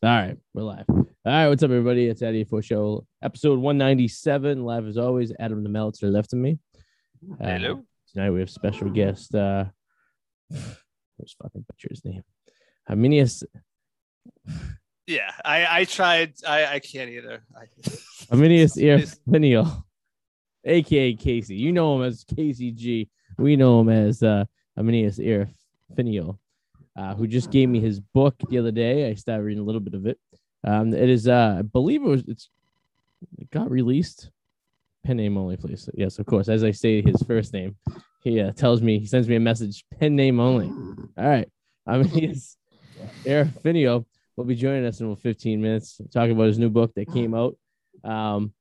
All right, we're live. All right, what's up, everybody? It's Eddie for Show, episode 197. Live as always. Adam the Mel left of me. Uh, Hello. Tonight we have special guest. Uh, who's fucking butcher his name? Armanis Yeah, I I tried. I I can't either. I, Armanis Ar-feinial, aka Kacy. You know him as Kacy G. We know him as uh, Armanis Ar-feinial, uh, who just gave me his book the other day. I started reading a little bit of it. Um, it is, uh, I believe it was, it's, it got released. Pen name only, please. Yes, of course. As I say his first name, he uh, tells me, he sends me a message, pen name only. All right. I mean, he's Eric Finio will be joining us in about 15 minutes, talking about his new book that came out. Um,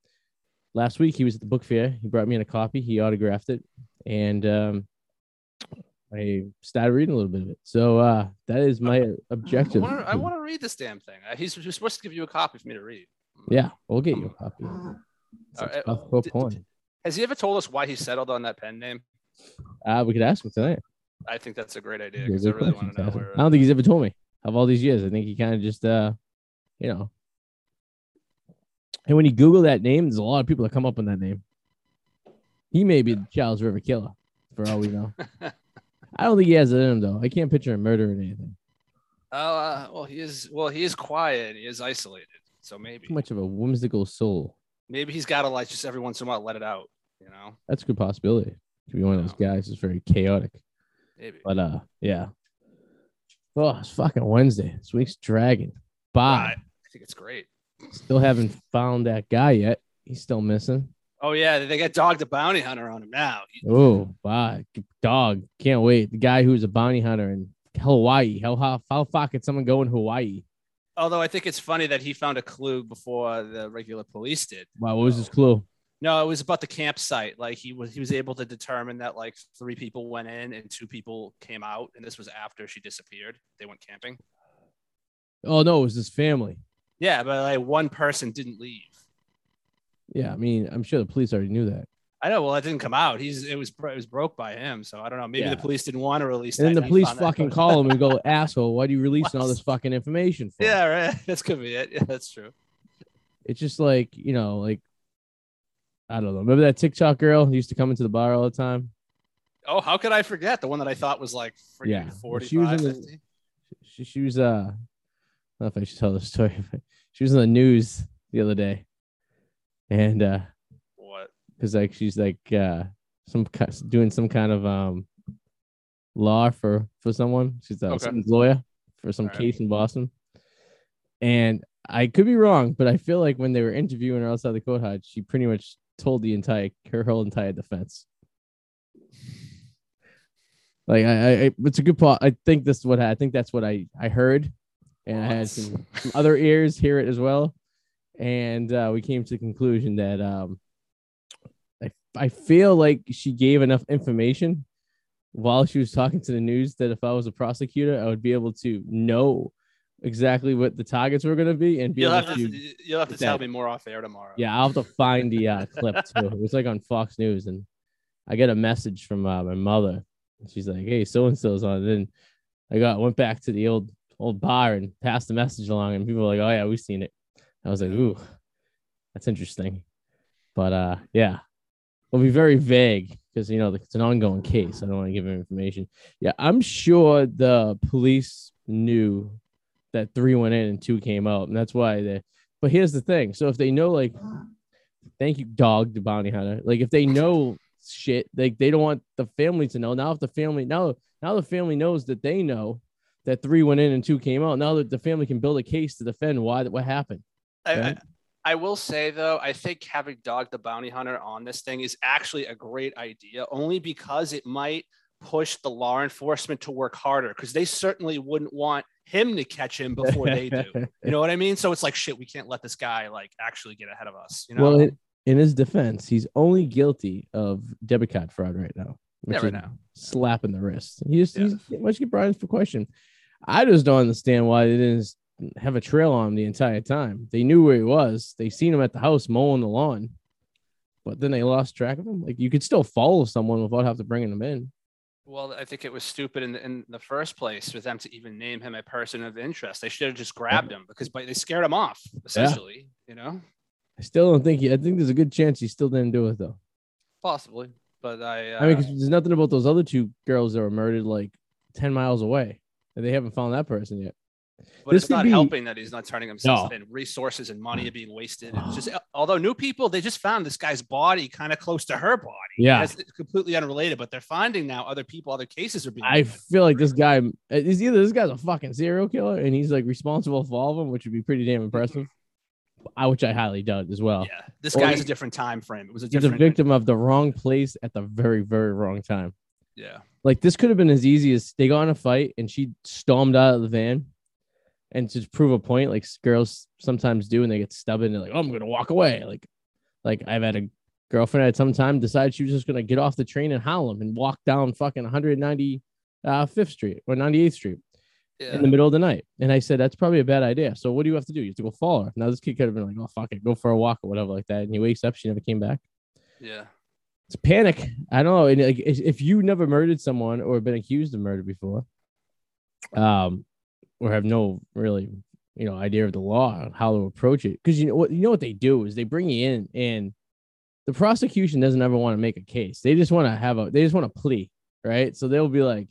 last week he was at the book fair. He brought me in a copy. He autographed it, and um, I started reading a little bit of it. So uh, that is my I objective. I want to read this damn thing. Uh, He's, he's supposed to give you a copy for me to read. Yeah, we'll get you a copy. It's Uh, uh, did- Has he ever told us why he settled on that pen name? Uh, we could ask him tonight. I think that's a great idea Yeah, I really want to know ask him. where. I don't think he's ever told me of all these years. I think he kind of just, uh, you know. And when you Google that name, there's a lot of people that come up with that name. He may be the Charles River Killer, for all we know. I don't think he has it in him though. I can't picture him murdering anything. Oh uh, well, he is. Well, he is quiet. He is isolated. So maybe Too much of a whimsical soul. maybe he's got to like just every once in a while let it out. You know, That's a good possibility. To be one of those guys who's very chaotic. maybe. But uh, yeah. Oh, it's fucking Wednesday. This week's dragging. Bye. I think it's great. Still haven't found that guy yet. He's still missing. Oh yeah, they got Dog the Bounty Hunter on him now. Oh, bye. Dog. Can't wait. The guy who's a bounty hunter in Hawaii. How, how, how far could someone go in Hawaii? Although I think it's funny that he found a clue before the regular police did. Wow, what was his clue? No, it was about the campsite. Like he was he was able to determine that like three people went in and two people came out, and this was after she disappeared. They went camping. Oh no, it was his family. Yeah, but like one person didn't leave. Yeah, I mean, I'm sure the police already knew that. I know. Well, it didn't come out. He's it was it was broke by him. So I don't know. Maybe Yeah. the police didn't want to release. And then that, the police fucking call him and go, asshole, why are you releasing all this fucking information for? Yeah, right. That's could be it. Yeah, that's true. It's just like, you know, like I don't know. Remember that TikTok girl who used to come into the bar all the time? Oh, how could I forget the one that I thought was like freaking Yeah, well, 45, she was in the- 50? She, she was uh I don't know if I should tell the story, but she was in the news the other day. And uh What? because like she's like uh some doing some kind of um law for for someone. She's a Okay. lawyer for some Alright. case in Boston. And I could be wrong, but I feel like when they were interviewing her outside the court courthouse, she pretty much told the entire her whole entire defense. Like I, I it's a good part. I think this is what I, I think that's what I I heard, and I had some, some other ears hear it as well, and uh, we came to the conclusion that um, I I feel like she gave enough information while she was talking to the news that if I was a prosecutor, I would be able to know exactly what the targets were going to be and be You'll able have to. to you'll have to tell that. me more off air tomorrow. Yeah, I'll have to find the uh, clip too. It was like on Fox News, and I get a message from uh, my mother. She's like, "Hey, so and so's on." And then I got went back to the old old bar and passed the message along, and people were like, "Oh yeah, we've seen it." I was like, "Ooh, that's interesting," but uh, yeah, it'll be very vague because you know it's an ongoing case. I don't want to give information. Yeah, I'm sure the police knew that three went in and two came out, and that's why they. But here's the thing: so if they know, like, thank you, dog, the bounty hunter. Like, if they know shit, like they don't want the family to know. Now, if the family now now the family knows that they know that three went in and two came out. Now that the family can build a case to defend why that what happened. I, I, will say though, I think having Dog the Bounty Hunter on this thing is actually a great idea, only because it might push the law enforcement to work harder because they certainly wouldn't want him to catch him before they do. You know what I mean? So it's like shit, we can't let this guy like actually get ahead of us. You know? Well, in, in his defense, he's only guilty of debit card fraud right now. yeah, which right now. slapping the wrist. He just Yeah. he's much get in for question. I just don't understand why they didn't have a trail on him the entire time. They knew where he was. They seen him at the house mowing the lawn, but then they lost track of him. Like you could still follow someone without having to bring them in. Well, I think it was stupid in the, in the first place for them to even name him a person of interest. They should have just grabbed him because by, they scared him off, essentially. You know, I still don't think he. I think there's a good chance he still didn't do it though. possibly, but I. Uh, I mean, 'cause there's nothing about those other two girls that were murdered like ten miles away, and they haven't found that person yet. But this it's not be- helping that he's not turning himself No. in. Resources and money are being wasted. It's just although new people, they just found this guy's body kind of close to her body. Yeah. It's completely unrelated, but they're finding now other people, other cases are being. I feel like this guy eh, is either this guy's a fucking serial killer and he's like responsible for all of them, which would be pretty damn impressive. I which I highly doubt as well. yeah, this Or guy's he- a different time frame. It was a He's a victim of the wrong place at the very, very wrong time. Yeah. Like this could have been as easy as they got in a fight and she stormed out of the van and to prove a point, like girls sometimes do, and they get stubborn. They're like, "Oh, I'm gonna walk away." Like, like I've had a girlfriend at some time decide she was just gonna get off the train in Harlem and walk down fucking 195th Street or 98th Street Yeah. in the middle of the night. And I said, that's probably a bad idea. So what do you have to do? You have to go follow her. Now this kid could have been like, oh fuck it, go for a walk or whatever like that. And he wakes up, she never came back. yeah. It's panic. I don't know. And like, if if you never murdered someone or been accused of murder before, um, or have no really, you know, idea of the law on how to approach it, because you know what you know what they do is they bring you in and the prosecution doesn't ever want to make a case. They just want to have a they just want to plea, right? So they'll be like,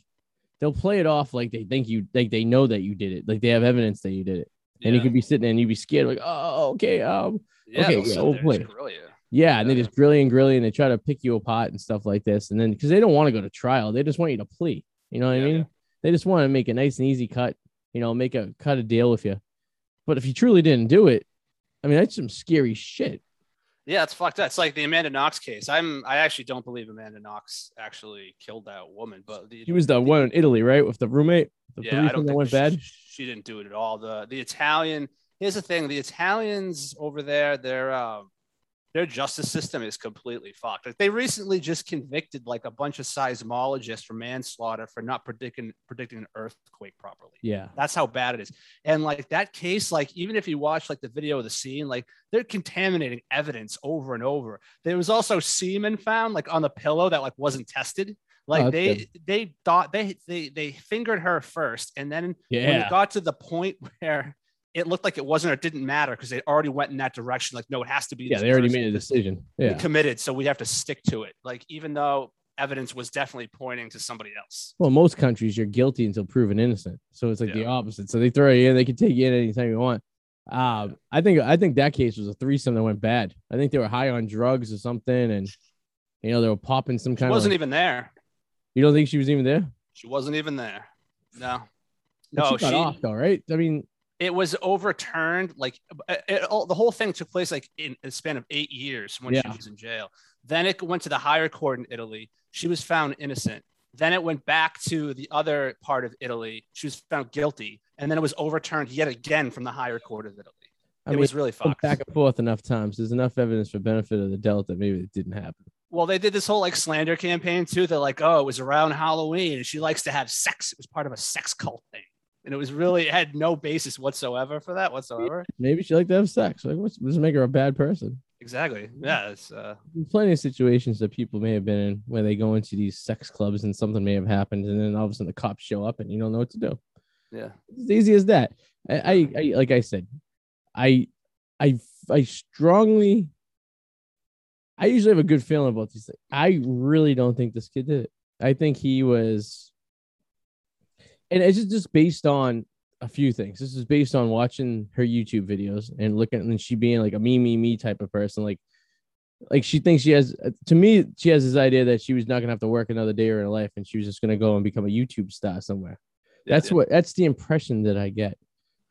they'll play it off like they think you like they know that you did it, like they have evidence that you did it. And you yeah. could be sitting there and you'd be scared, like, oh, okay, um, Yeah, okay, yeah, we'll and play. yeah, and they just grill you and grill you and they try to pick you apart and stuff like this. And then because they don't want to go to trial, they just want you to plea. You know what Yeah. I mean? They just want to make a nice and easy cut, you know, make a cut a deal with you. But if you truly didn't do it, I mean, that's some scary shit. Yeah, it's fucked up. It's like the Amanda Knox case. I'm I actually don't believe Amanda Knox actually killed that woman, but the, He was the one in Italy, right? With the roommate, the yeah, I don't think went she, bad. She didn't do it at all. The the Italian here's the thing: the Italians over there, their um, their justice system is completely fucked. Like they recently just convicted like a bunch of seismologists for manslaughter for not predicting predicting an earthquake properly. Yeah. That's how bad it is. And like that case, like even if you watch like the video of the scene, like they're contaminating evidence over and over. There was also semen found like on the pillow that like wasn't tested. Like oh, that's they good. they thought they they they fingered her first, and then when Yeah. it got to the point where it looked like it wasn't or it didn't matter because they already went in that direction. Like no, it has to be. Yeah. They already person made a decision. we Yeah. committed, so we have to stick to it. Like even though evidence was definitely pointing to somebody else. Well, most countries you're guilty until proven innocent. So it's like the opposite. So they throw you in, they can take you in anytime you want. Um, I think I think that case was a threesome that went bad. I think they were high on drugs or something, and you know they were popping some kind. She wasn't of. even there. you don't think she was even there? She wasn't even there. No. No, she got she, off though, right? I mean, it was overturned. Like it, it- all, the whole thing took place like in a span of eight years when she was in jail. Then it went to the higher court in Italy. She was found innocent. Then it went back to the other part of Italy. She was found guilty, and then it was overturned yet again from the higher court of Italy. I it mean, was really fucked. back and forth enough times. There's enough evidence for benefit of the doubt that maybe it didn't happen. Well, they did this whole like slander campaign too. They're like, oh, it was around Halloween and she likes to have sex. It was part of a sex cult thing. And it was really, it had no basis whatsoever for that whatsoever. Maybe she liked to have sex. Like, what's doesn't make her a bad person. Exactly. Yeah. It's, uh, plenty of situations that people may have been in where they go into these sex clubs and something may have happened, and then all of a sudden the cops show up and you don't know what to do. yeah. It's as easy as that. I, I, I like I said, I, I, I strongly, I usually have a good feeling about these things. I really don't think this kid did it. I think he was, and it's just, just based on a few things. This is based on watching her YouTube videos and looking, and she being like a me, me, me type of person. Like, like she thinks she has. To me, she has this idea that she was not gonna have to work another day of her life, and she was just gonna go and become a YouTube star somewhere. That's Yeah. what that's the impression that I get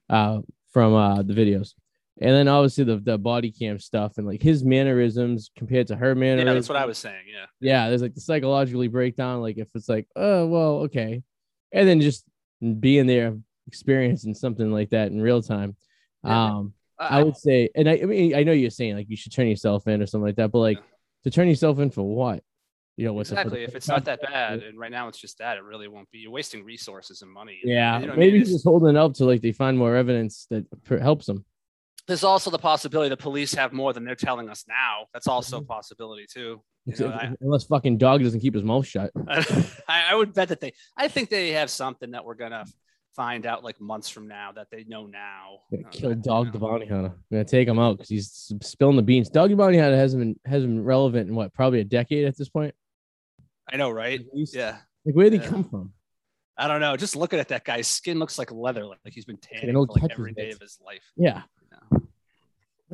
uh from uh the videos. And then obviously the, the body cam stuff and like his mannerisms compared to her Yeah. mannerisms. That's what I was saying. Yeah. Yeah, there's like the psychologically breakdown, like if it's like, oh well, okay. And then just being there, experiencing something like that in real time. Yeah. Um, I would say, and I, I mean, I know you're saying like you should turn yourself in or something like that, but like Yeah. to turn yourself in for what? You know, what's exactly. If it's not that bad, and right now it's just that, it really won't be. You're wasting resources and money. Yeah, You know what I maybe mean? just holding up till like they find more evidence that helps them. There's also the possibility the police have more than they're telling us now. That's also a possibility too. You know, I- Unless fucking dog doesn't keep his mouth shut. I, I would bet that they. I think they have something that we're gonna find out like months from now that they know now. Gonna Uh, kill Dog know. the Bounty Hunter. I'm gonna take him out because he's spilling the beans. Dog Hunter hasn't been hasn't been relevant in what probably a decade at this point. I know, right? Yeah. Like where did he come from? I don't know. Just looking at that guy's skin looks like leather, like he's been tanning for like every day of his life. Yeah.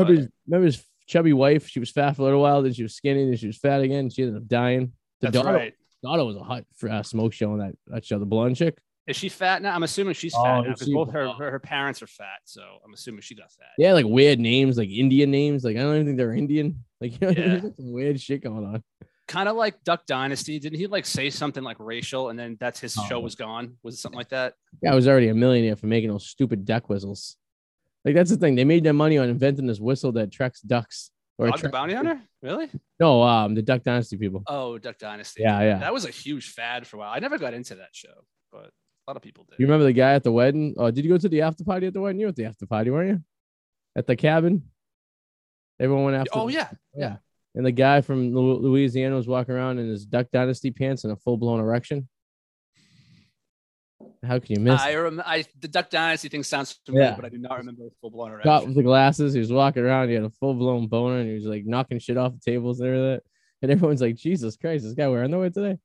Remember, his, remember his chubby wife? She was fat for a little while, then she was skinny, then she was fat again. She ended up dying. The That's daughter, right. daughter was a hot uh, smoke show on that, that show, the blonde chick. Is she fat now? I'm assuming she's Oh, fat because both her, her her parents are fat, so I'm assuming she got fat. Yeah, like weird names, like Indian names. Like I don't even think they're Indian. Like you know, Yeah. there's some weird shit going on. Kind of like Duck Dynasty. Didn't he like say something like racial, and then that's his show Oh. was gone? Was it something like that? Yeah, I was already a millionaire for making those stupid duck whistles. Like that's the thing. They made their money on inventing this whistle that tracks ducks. Or Dog the Bounty Hunter? Really? No, um, the Duck Dynasty people. Oh, Duck Dynasty. Yeah, yeah. That was a huge fad for a while. I never got into that show, but a lot of people did. You remember the guy at the wedding? Oh, did you go to the after party at the wedding? You were at the after party, weren't you? At the cabin. Everyone went after. oh yeah, yeah. And the guy from Louisiana was walking around in his Duck Dynasty pants and a full blown erection. How can you miss? I remember. I the Duck Dynasty thing sounds familiar, Yeah. but I do not remember full blown Got erection. with the glasses. He was walking around. He had a full blown boner, and he was like knocking shit off the tables and everything. And everyone's like, "Jesus Christ, this guy wearing underwear today?"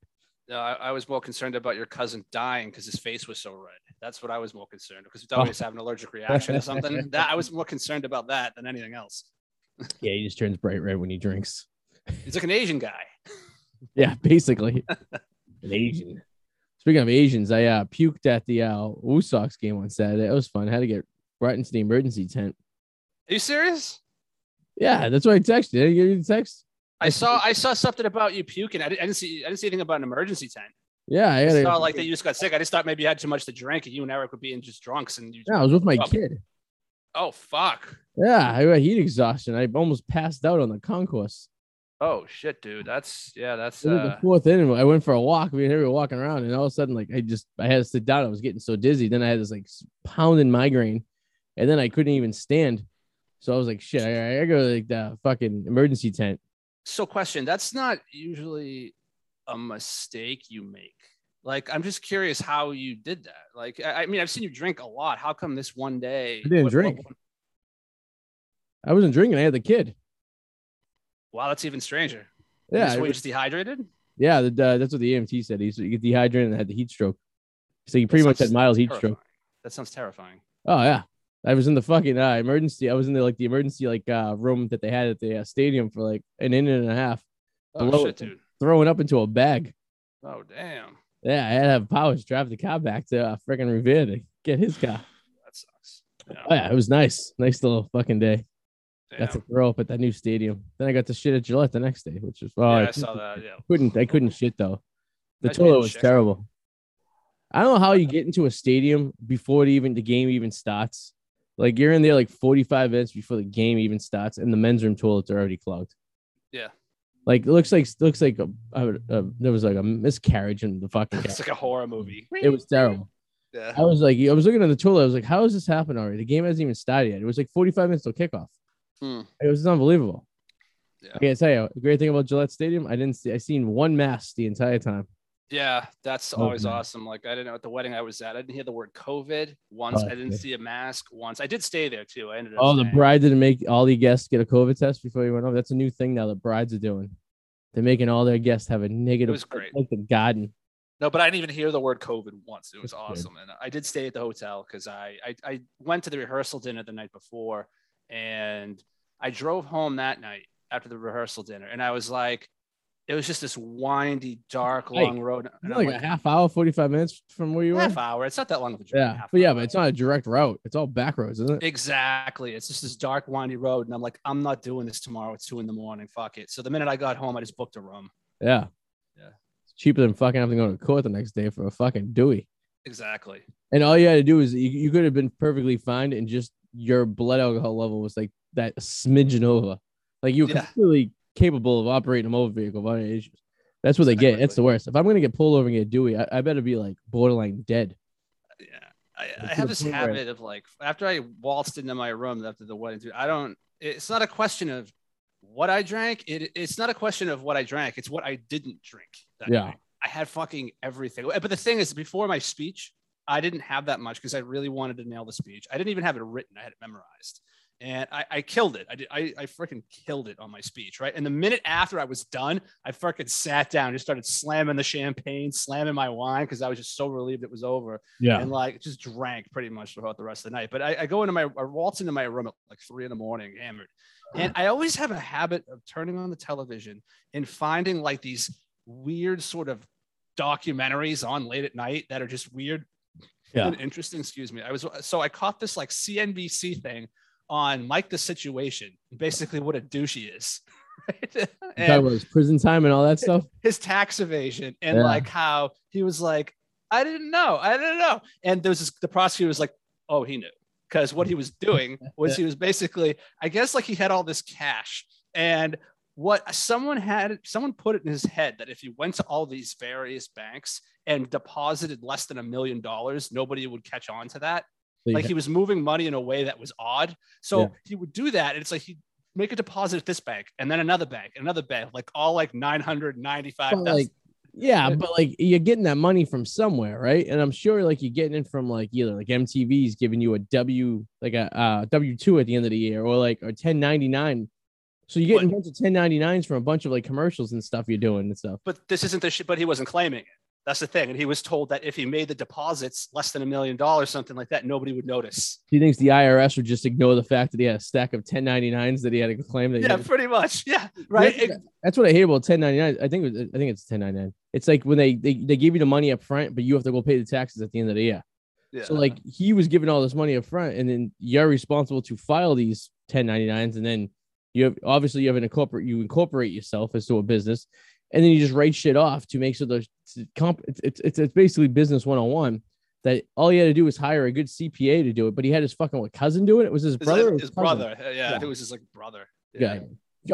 No, I, I was more concerned about your cousin dying because his face was so red. That's what I was more concerned because he thought he was having an allergic reaction or something. That I was more concerned about that than anything else. Yeah, he just turns bright red when he drinks. He's like an Asian guy. Yeah, basically, an Asian. Speaking of Asians, I uh, puked at the uh, Woo Sox game on Saturday. It was fun. I had to get brought into the emergency tent. Are you serious? Yeah, that's why I texted. Did I give you the text? I saw I saw something about you puking. I didn't, I didn't see I didn't see anything about an emergency tent. Yeah, I I saw like that you just got sick. I just thought maybe you had too much to drink and you and Eric were being just drunks and you. Yeah, I was with my Oh. kid. Oh fuck. Yeah, I got heat exhaustion. I almost passed out on the concourse. Oh shit, dude. That's yeah. That's uh, the fourth inning. I went for a walk. We were walking around, and all of a sudden, like I just I had to sit down. I was getting so dizzy. Then I had this like pounding migraine, and then I couldn't even stand. So I was like, shit, I, I go to like the fucking emergency tent. so question. That's not usually a mistake you make. Like I'm just curious how you did that. Like I, I mean I've seen you drink a lot. How come this one day? I didn't drink. I wasn't drinking. I had the kid. Wow, that's even stranger. Yeah, it was- just dehydrated. yeah. The, uh, that's what the EMT said. He said you get dehydrated and had the heat stroke. So you pretty That much had mild heat terrifying. stroke. That sounds terrifying. Oh yeah. I was in the fucking uh, emergency. I was in the like the emergency like uh, room that they had at the uh, stadium for like an inning and a half, Oh Below- shit, dude. throwing up into a bag. Oh damn. Yeah, I had to have powers drive the car back to uh, freaking Revere to get his car. That sucks. Yeah. Oh yeah, it was nice, nice little fucking day. Got to damn. throw up at that new stadium. Then I got to shit at Gillette the next day, which was oh, yeah, I I saw that. Yeah. couldn't I couldn't shit though. The Imagine toilet was shit. terrible. I don't know how you get into a stadium before it even the game even starts. Like you're in there like 45 minutes before the game even starts, and the men's room toilets are already clogged. Yeah. Like it looks like looks like a, a, a there was like a miscarriage in the fucking. It's like a horror movie. it was terrible. Yeah. I was like, I was looking at the toilet. I was like, how has this happened already? The game hasn't even started yet. It was like 45 minutes till kickoff. Hmm. It was unbelievable. Yeah. I can't tell you, the great thing about Gillette Stadium, I didn't see, I seen one mask the entire time. Yeah, that's Oh, always man. awesome. Like I didn't know at the wedding I was at, I didn't hear the word COVID once. Oh, I didn't good. see a mask once. I did stay there too. I ended up. Oh, the bride didn't make all the guests get a COVID test before you went over. That's a new thing now. The brides are doing. They're making all their guests have a negative. It was great. Like the garden. No, but I didn't even hear the word COVID once. It was That's good. awesome, and I did stay at the hotel because I, I I went to the rehearsal dinner the night before, and I drove home that night after the rehearsal dinner, and I was like, it was just this windy, dark, Like, long road. And Isn't I'm like, like, a half hour, 45 minutes from where you were. half hour. It's not that long of a drive. Yeah. half But yeah, but it's not a direct route. It's all back roads, isn't it? Exactly. It's just this dark, windy road. And I'm like, I'm not doing this tomorrow. It's two in the morning. Fuck it. So the minute I got home, I just booked a room. Yeah. Yeah. It's cheaper than fucking having to go to court the next day for a fucking DUI. Exactly. And all you had to do is you, you could have been perfectly fine and just your blood alcohol level was like that smidgen over. Like you were Yeah. completely capable of operating a motor vehicle without any issues. That's what they get. That's the worst. If I'm gonna get pulled over and get DUI, I, I better be like borderline dead. Yeah. I, I have this where- habit of like after I waltzed into my room after the wedding, dude. I don't. It's not a question of what I drank. It, it's not a question of what I drank. It's what I didn't drink. that Yeah. night. I had fucking everything. But the thing is, before my speech, I didn't have that much because I really wanted to nail the speech. I didn't even have it written. I had it memorized. And I, I killed it. I did. I, I freaking killed it on my speech, right? And the minute after I was done, I freaking sat down, just started slamming the champagne, slamming my wine because I was just so relieved it was over Yeah. and like just drank pretty much throughout the rest of the night. But I, I go into my, I waltz into my room at like three in the morning, hammered. And I always have a habit of turning on the television and finding like these weird sort of documentaries on late at night that are just weird Yeah. interesting. Excuse me. I was, so I caught this like CNBC thing on Mike the Situation, basically what a douche he is. Right? You And- talking about his prison time and all that stuff. his tax evasion and Yeah. like how he was like, I didn't know, I didn't know. And there was this, the prosecutor was like, oh, he knew because what he was doing was he was basically, I guess, like he had all this cash and what someone had, someone put it in his head that if he went to all these various banks and deposited less than a million dollars, nobody would catch on to that. Like he was moving money in a way that was odd. So Yeah. he would do that. And it's like he'd make a deposit at this bank and then another bank, another bank, like all like 995. But, like, yeah, but like you're getting that money from somewhere, right? And I'm sure like you're getting it from like either like MTV's giving you a W, like a uh, W two at the end of the year, or like or 1099. So you're getting a bunch of 1099s from a bunch of like commercials and stuff you're doing and stuff. but this isn't the shit, but he wasn't claiming it. That's the thing. And he was told that if he made the deposits less than a million dollars, something like that, nobody would notice. He thinks the IRS would just ignore the fact that he had a stack of 1099s that he had to claim that. Yeah, pretty much. Yeah. Right. That's, that's what I hate about 1099. I think was, I think it's 1099. It's like when they, they they give you the money up front, but you have to go pay the taxes at the end of the year. yeah. So like he was given all this money up front, and then you're responsible to file these 1099s, and then you have obviously you have an incorporate you incorporate yourself as to a business, and then you just write shit off to make sure the comp it's it's, it's, basically business 101 that all he had to do was hire a good CPA to do it, but he had his fucking what, cousin do it. It was his brother. his brother. Uh, yeah, Yeah. It was his like brother. Yeah.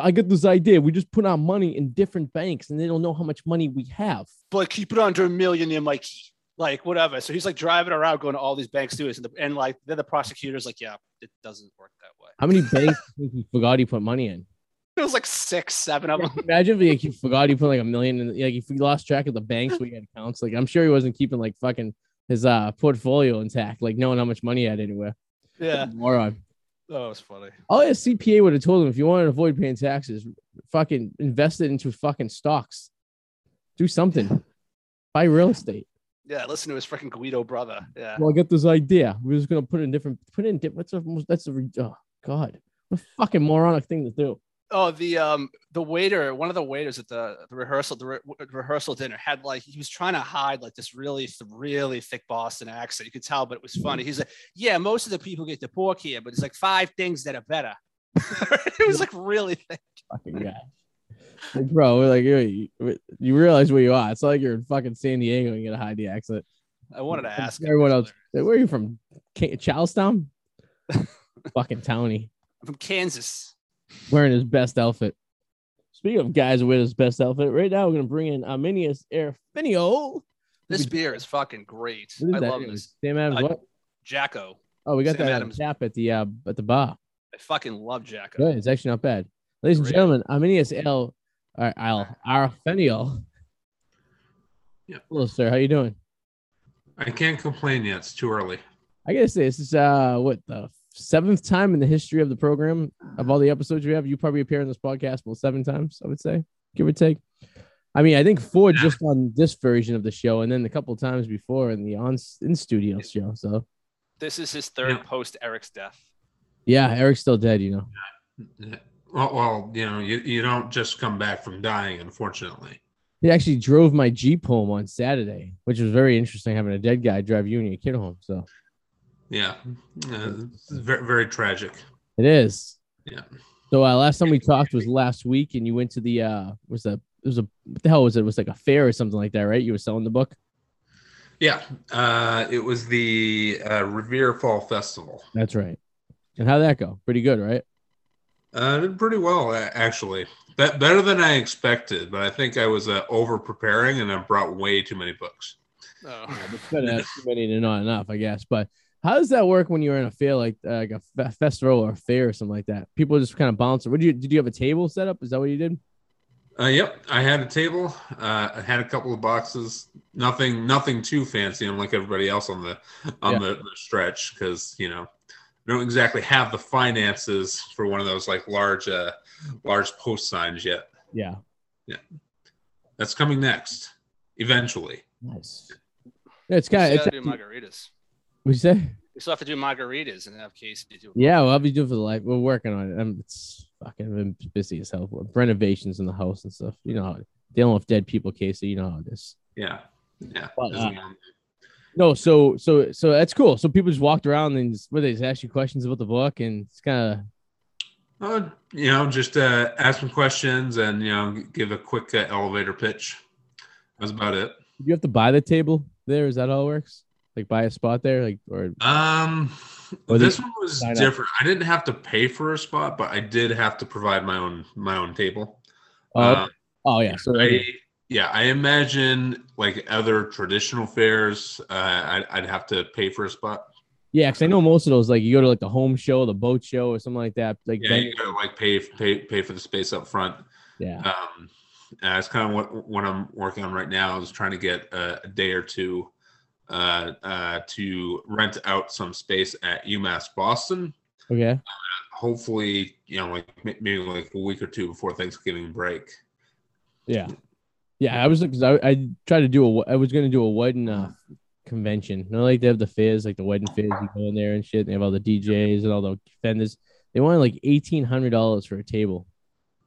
I get this idea. We just put our money in different banks, and they don't know how much money we have. But keep it under a million in my key. Like whatever. So he's like driving around going to all these banks do this. And, the, and like then the prosecutor's like, yeah, it doesn't work that way. How many banks do you think he forgot he put money in? It was like six, seven of them. Imagine if he forgot he put like a million in, like if he lost track of the banks we had accounts. Like I'm sure he wasn't keeping like fucking his uh portfolio intact, like knowing how much money he had anywhere. Yeah. Moron. That was funny. All his CPA would have told him if you want to avoid paying taxes, fucking invest it into fucking stocks. Do something. Buy real estate. Yeah. Listen to his freaking Guido brother. Yeah. Well, I got this idea. We're just gonna put in different put in different what's a, that's a oh god. What a fucking moronic thing to do. Oh, the um the waiter, one of the waiters at the, the rehearsal, the re- rehearsal dinner had like he was trying to hide like this really th- really thick Boston accent. You could tell, but it was funny. He's like, yeah, most of the people get the pork here, but it's like five things that are better. it was like really thick. fucking guy. Like, bro, we're like, you, you realize where you are. It's not like you're in fucking San Diego and you gotta hide the accent. I wanted to ask everyone else. Where are you from? Ca- Charlestown? fucking towny. I'm from Kansas. Wearing his best outfit. Speaking of guys who wear his best outfit, right now we're gonna bring in Armanis Ar-feinial. This beer is fucking great. What is I that? love this. Sam Adams, I- what? Jacko. Oh, we got Sam that Adams. tap at the uh at the bar. I fucking love Jacko. Good. It's actually not bad. Ladies and gentlemen, Armanis L uh, Al Ar-feinial. Yeah. Hello, sir. How you doing? I can't complain yet. It's too early. I gotta say, this is uh what the seventh time in the history of the program of all the ah. episodes we have. You probably appear on this podcast well seven times, I would say, give or take. I mean, I think four Yeah. just on this version of the show, and then a couple times before in the on in studio show. So This is his third Yeah. post Eric's death. yeah, Eric's still dead, you know. Well, well, you know, you, you don't just come back from dying, unfortunately. He actually drove my Jeep home on Saturday, which was very interesting having a dead guy drive you and your kid home. So Yeah, uh, very, very tragic. it is. Yeah. So uh, last time we talked was last week, and you went to the uh was a it was a what the hell was it? It was like a fair or something like that, right? You were selling the book. Yeah, uh, it was the uh, Revere Fall Festival. That's right. And how'd that go? Pretty good, right? Uh, did pretty well, actually. Be- better than I expected, but I think I was uh, over preparing and I brought way too many books. Oh. Yeah, it's better to have too many than not enough, I guess. But how does that work when you're in a fair like uh, like a festival or a fair or something like that? People just kind of bounce. What did you did you have a table set up? Is that what you did? Uh, yep, I had a table. Uh, I had a couple of boxes. Nothing, nothing too fancy. Unlike everybody else on the on Yeah. the, the stretch, because you know, I don't exactly have the finances for one of those like large, uh, large post signs yet. Yeah. Yeah, that's coming next, eventually. Nice. Yeah, it's We kind of. still It's, gotta margaritas. What you say? We still have to do margaritas and have Kacy do. Yeah, well, I'll be doing for the life. We're working on it. I'm it's fucking been busy as hell with renovations in the house and stuff. You know, how dealing with dead people, Kacy. You know how it is. Yeah, yeah. But, uh. No, so so so that's cool. So people just walked around and just, what they just ask you questions about the book, and it's kind of Uh, you know, just uh, ask some questions and you know, give a quick uh, elevator pitch. That's about it. you have to buy the table there. Is that how it works? Like buy a spot there, like or Um, Or this one was sign up. different. I didn't have to pay for a spot, but I did have to provide my own my own table. oh, Uh, oh yeah. So I, yeah, I imagine like other traditional fairs, uh, I'd, I'd have to pay for a spot. yeah, because I know most of those like you go to like the home show, the boat show, or something like that. Like Yeah, venue- you gotta like pay pay pay for the space up front. yeah, Um, that's kind of what what I'm working on right now is trying to get a, a day or two uh, uh, to rent out some space at UMass Boston. okay. Hopefully, you know, like maybe like a week or two before Thanksgiving break. Yeah, yeah. I was because I, I tried to do a I was gonna do a wedding uh, convention. You know, like they have the fairs, like the wedding fairs. You go in there and shit. They have all the DJs and all the vendors. They wanted like eighteen hundred dollars for a table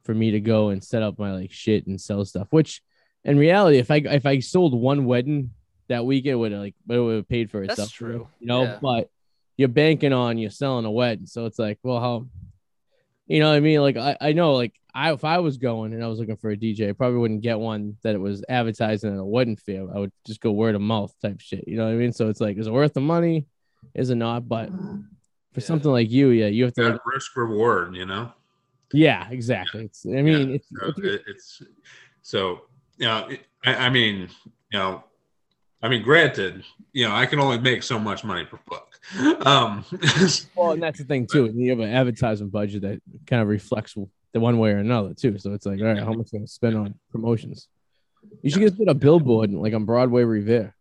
for me to go and set up my like shit and sell stuff. Which, in reality, if I if I sold one wedding that weekend, it would have like but it would have paid for itself. That's itself. true. You know, Yeah. but you're banking on you're selling a wedding, so it's like, well, how you know what I mean? Like I, I know like I if I was going and I was looking for a DJ, I probably wouldn't get one that it was advertising at a wedding fair. I would just go word of mouth type shit. You know what I mean? So it's like, is it worth the money? Is it not? But uh-huh. for Yeah. something like you, yeah, you have to like, risk reward, you know. yeah, exactly. It's I mean, Yeah, it's, so it's it's so you know. it- I, I mean, you know, I mean, granted, you know, I can only make so much money per book. Um, well, and that's the thing too. You have an advertisement budget that kind of reflects the one way or another too. So it's like, all right, how much am I spend on promotions? You should just get a billboard like on Broadway Revere.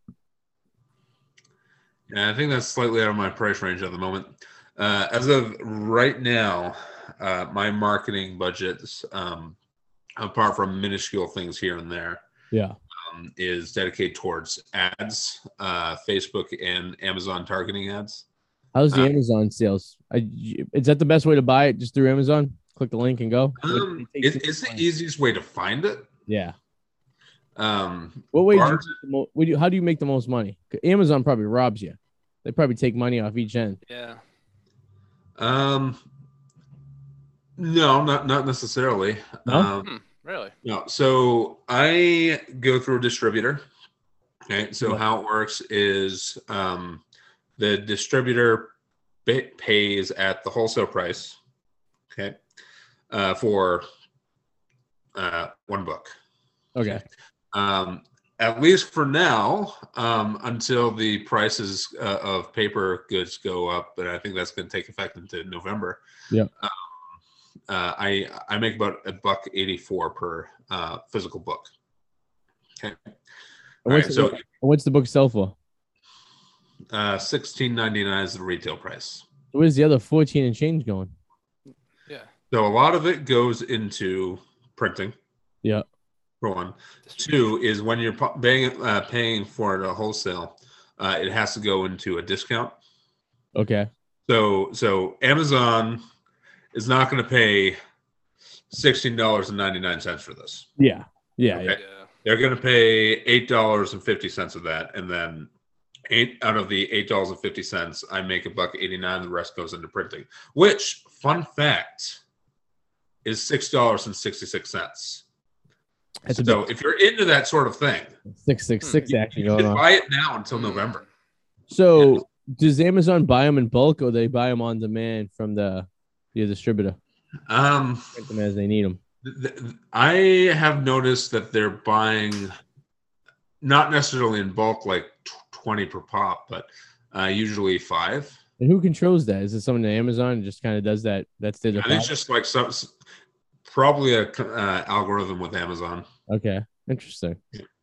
Yeah, I think that's slightly out of my price range at the moment. Uh, as of right now, uh, my marketing budgets, um, apart from minuscule things here and there, Yeah. Um, is dedicated towards ads, uh, Facebook and Amazon targeting ads. How's the Uh, Amazon sales? I, is that the best way to buy it? Just through Amazon? Click the link and go. Um, It it, it's the 60 easiest way to find it. Yeah. Um, What way? Do you, Bars- make the mo- what do you, how do you make the most money? Amazon probably robs you. They probably take money off each end. Yeah. um, no, not not necessarily. No? Um, Hmm, really? No, so I go through a distributor. Okay, so Yeah. how it works is um, the distributor pays at the wholesale price. Okay, uh, for uh, one book. Okay. Um, at least for now, um, until the prices uh, of paper goods go up, but I think that's going to take effect into November. Yeah. Uh, I I make about a buck eighty four per uh, physical book. Okay. And what's, right, the, so book- what's the book sell for? uh, sixteen ninety nine is the retail price. Where's the other 14 and change going? Yeah. So a lot of it goes into printing. Yeah. For one, two is when you're paying uh, paying for it at wholesale, uh, it has to go into a discount. Okay. So so Amazon is not going to pay sixteen dollars and ninety nine cents for this. Yeah. Yeah. Okay. Yeah. They're going to pay eight dollars and fifty cents of that, and then eight out of the eight dollars and fifty cents, I make a buck eighty nine. The rest goes into printing. Which, fun fact, is six dollars and sixty six cents. That's So if you're into that sort of thing, six six hmm. six you, action you going on. buy it now until November. So does Amazon buy them in bulk or they buy them on demand from the the distributor? Um, Print them as they need them. th- th- I have noticed that they're buying not necessarily in bulk like tw- 20 per pop, but uh, usually five. And who controls that? Is it someone at Amazon just kind of does that? That's their I think it's just like some probably a uh, algorithm with Amazon. Okay, interesting.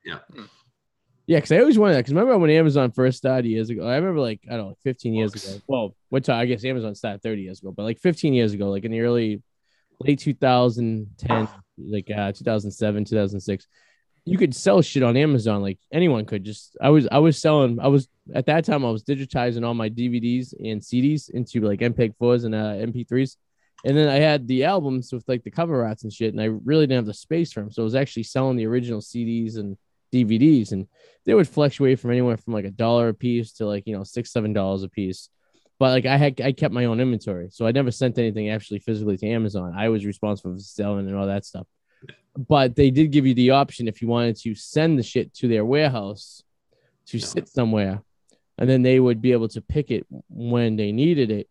Yeah. Hmm. Yeah, because I always wanted that. Because remember when Amazon first started years ago? I remember like I don't know, 15 years ago. Well, what time? I guess Amazon started 30 years ago, but like 15 years ago, like in the early, late 2010, like uh 2007, 2006, you could sell shit on Amazon. Like anyone could. Just I was I was selling. I was at that time I was digitizing all my DVDs and CDs into like MPEG fours and uh, MP3s. And then I had the albums with like the cover arts and shit, and I really didn't have the space for them. So I was actually selling the original CDs and DVDs, and they would fluctuate from anywhere from like a dollar a piece to like you know six seven dollars a piece. But like I had I kept my own inventory, so I never sent anything actually physically to Amazon. I was responsible for selling and all that stuff. But they did give you the option if you wanted to send the shit to their warehouse to sit somewhere, and then they would be able to pick it when they needed it.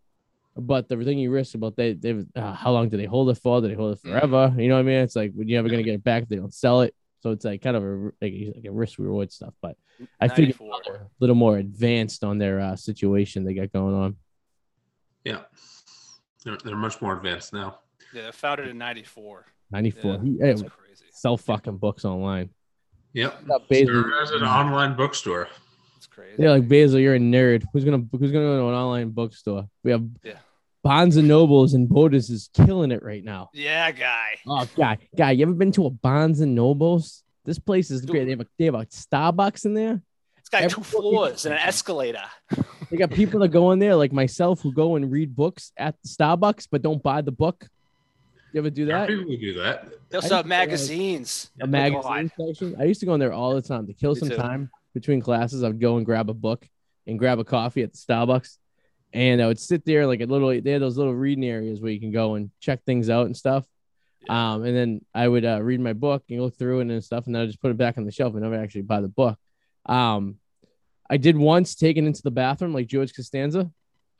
But the thing you risk about they they uh, how long do they hold it for? Do they hold it forever? You know what I mean? It's like when you ever gonna get it back they don't sell it. So it's like kind of a like, like a risk reward stuff. But I figured 94. they're a little more advanced on their uh, situation they got going on. Yeah. They're, they're much more advanced now. Yeah, founded in '94. Ninety four. Yeah, He, hey, That's crazy. sell fucking books online. Yep. Not Bezos. There is an online bookstore. That's crazy. Yeah, like Bezos, you're a nerd. Who's gonna who's gonna go to an online bookstore? We have Yeah. Barnes and Nobles and Borders is killing it right now. Yeah, guy. Oh, guy, guy, you ever been to a Barnes and Nobles? This place is great. They have a they have a Starbucks in there. It's got Every two floors and an escalator. They got people that go in there like myself who go and read books at Starbucks but don't buy the book. You ever do There are that? people do that. They also I have used to, like, magazines. A magazine God. section. I used to go in there all the time to kill Me some too. time between classes. I would go and grab a book and grab a coffee at the Starbucks. And I would sit there like a little, they had those little reading areas where you can go and check things out and stuff. Yeah. Um, and then I would uh, read my book and look through it and stuff, and then I just put it back on the shelf and never actually buy the book. Um, I did once take it into the bathroom like George Costanza,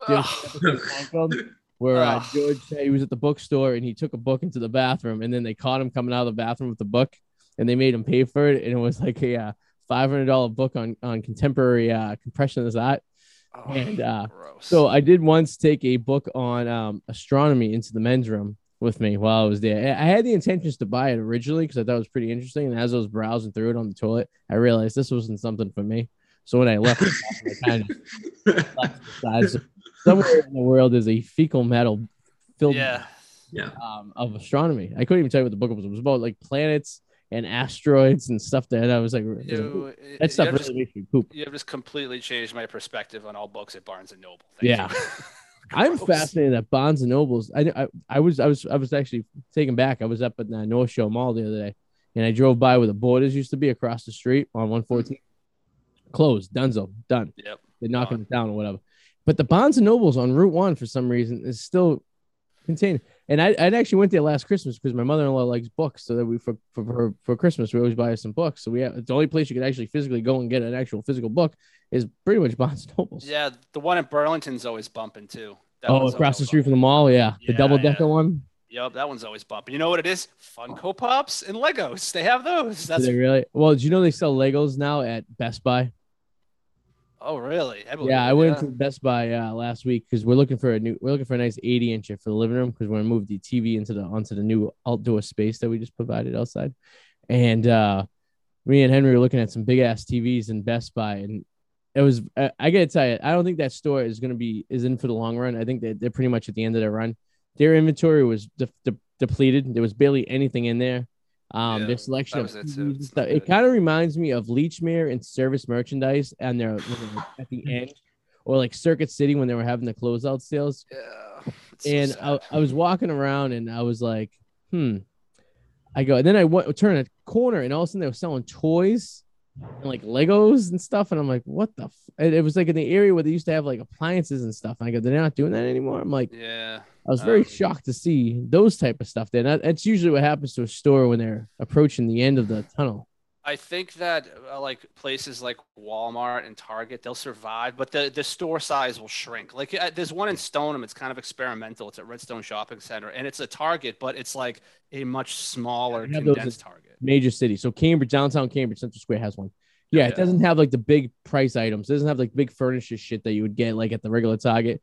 did a Ugh. episode of Seinfeld, where uh. George he was at the bookstore and he took a book into the bathroom, and then they caught him coming out of the bathroom with the book, and they made him pay for it, and it was like a uh, five hundred dollar book on on contemporary uh, compressionist art. Oh, And, uh, gross. So I did once take a book on um, astronomy into the men's room with me while I was there. I I had the intentions to buy it originally because I thought it was pretty interesting. And as I was browsing through it on the toilet, I realized this wasn't something for me. So when I left, the bathroom, I kind of left it. So somewhere in the world is a fecal metal filled yeah. yeah. um, of astronomy. I couldn't even tell you what the book was. It was about like planets and asteroids and stuff that I was like, You, that stuff really just, makes me poop. you have just completely changed my perspective on all books at Barnes and Noble. Thank Yeah. you. I'm fascinated at Barnes and Nobles. I, I I was I was I was actually taken back. I was up at the North Shore Mall the other day, and I drove by where the Borders used to be across the street on 114. Mm-hmm. Closed, Dunzo, done. Yep. They're knocking it down or whatever. But the Barnes and Nobles on Route One for some reason is still contained. And I, I actually went there last Christmas because my mother-in-law likes books, so that we for for for, for Christmas we always buy her some books. So we have it's the only place you could actually physically go and get an actual physical book is pretty much and Nobles. Yeah, the one in Burlington's always bumping too. That Oh, across the street from the mall, yeah, the Yeah, double decker yeah. one. Yep, that one's always bumping. You know what it is? Funko Pops and Legos. They have those. Do That's they really? Well, did you know they sell Legos now at Best Buy? Oh really? I Yeah, it, I went to Best Buy uh, last week because we're looking for a new, we're looking for a nice 80 inch for the living room because we're gonna move the TV into the onto the new outdoor space that we just provided outside, and uh, me and Henry were looking at some big ass TVs in Best Buy, and it was I, I gotta tell you, I don't think that store is gonna be is in for the long run. I think that they're pretty much at the end of their run. Their inventory was de- de- depleted. There was barely anything in there. Um, Yeah, their selection of it too. TVs and It's stuff. It kind of reminds me of Lechmere and service merchandise, and they're at the end, or like Circuit City when they were having the closeout sales. Yeah. it's so And. I, I was walking around, and I was like, hmm. I go, and then I went turn a corner, and all of a sudden they were selling toys and like Legos and stuff, and I'm like, what the? F-? And it was like in the area where they used to have like appliances and stuff. And I go, they're not doing that anymore. I'm like, yeah. I was very Um, shocked to see those type of stuff. There, that's usually what happens to a store when they're approaching the end of the tunnel. I think that uh, like places like Walmart and Target, they'll survive, but the, the store size will shrink. Like uh, there's one in Stoneham, it's kind of experimental. It's at Redstone Shopping Center, and it's a Target, but it's like a much smaller have condensed Target. Major city. So Cambridge, downtown Cambridge, Central Square has one. Yeah, it doesn't have like the big price items. It doesn't have like big furniture shit that you would get like at the regular Target,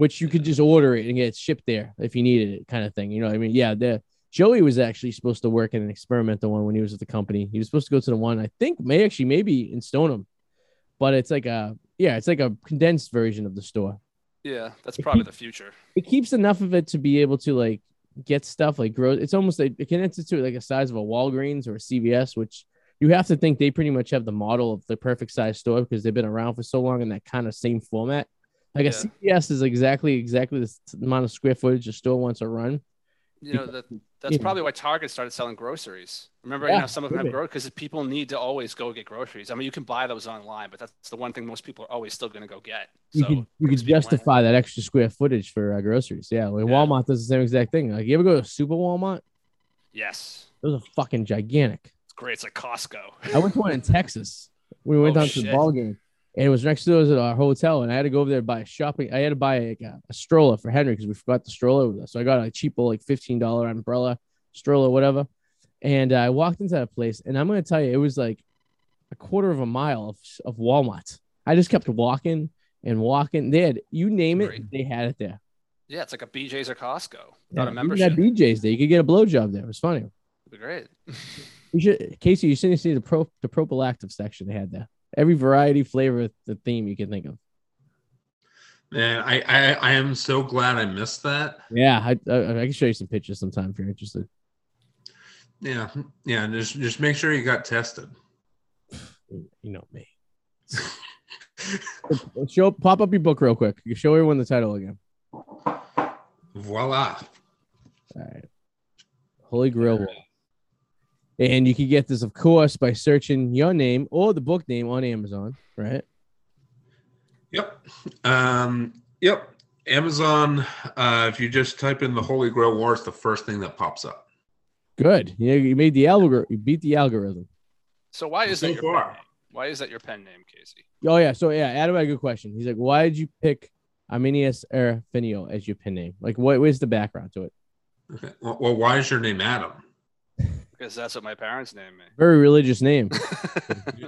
which you could just order it and get it shipped there if you needed it, kind of thing. You know what I mean? Yeah, the Joey was actually supposed to work in an experimental one when he was at the company. He was supposed to go to the one I think may actually maybe in Stoneham, but it's like a yeah, it's like a condensed version of the store. Yeah, that's probably the future. It keeps enough of it to be able to like get stuff like grow. It's almost like it condenses to like a size of a Walgreens or a CVS, which you have to think they pretty much have the model of the perfect size store because they've been around for so long in that kind of same format. Like a Yeah. CVS is exactly exactly the amount of square footage a store wants to run. You know, that that's Yeah. probably why Target started selling groceries. Remember, Yeah, you know, some of them have groceries because people need to always go get groceries. I mean, you can buy those online, but that's the one thing most people are always still going to go get. You So you brings people in. justify that extra square footage for uh, groceries. Yeah, like Yeah. Walmart does the same exact thing. Like you ever go to Super Walmart? Yes, Those are fucking gigantic. it's great. It's like Costco. I went to one in Texas. We went Oh, down to the shit. ball game, and it was next to us at our hotel. And I had to go over there and buy a shopping. I had to buy a, a stroller for Henry because we forgot the stroller with us. So I got a cheap like fifteen dollar umbrella stroller, whatever. And uh, I walked into that place, and I'm gonna tell you, it was like a quarter of a mile of, of Walmart. I just kept walking and walking. They had you name it, they had it there. Yeah, it's like a BJ's or Costco. Yeah, Not a membership. At BJ's, there you could get a blowjob there. It was funny. It'd be great. You should, Kacy. You should see the pro the prophylactic section they had there. Every variety, flavor, the theme you can think of. Man, I, I I am so glad I missed that. Yeah, I, I, I can show you some pictures sometime if you're interested. Yeah, yeah. Just just make sure you got tested. You know me. Show pop up your book real quick. You show everyone the title again. Voila. All right. Holy Grail. Wall. And you can get this, of course, by searching your name or the book name on Amazon, right? Yep. Um, yep. Amazon. Uh, if you just type in the Holy Grail War, it's the first thing that pops up. Good. Yeah, you made the algorithm. You beat the algorithm. So why is So that your far. pen name? Why is that your pen name, Kacy? Oh yeah. So yeah, Adam had a good question. He's like, why did you pick Armanis Ar-feinial as your pen name? Like, what where's the background to it? Okay. Well, well, why is your name Adam? Because that's what my parents named me. Very religious name.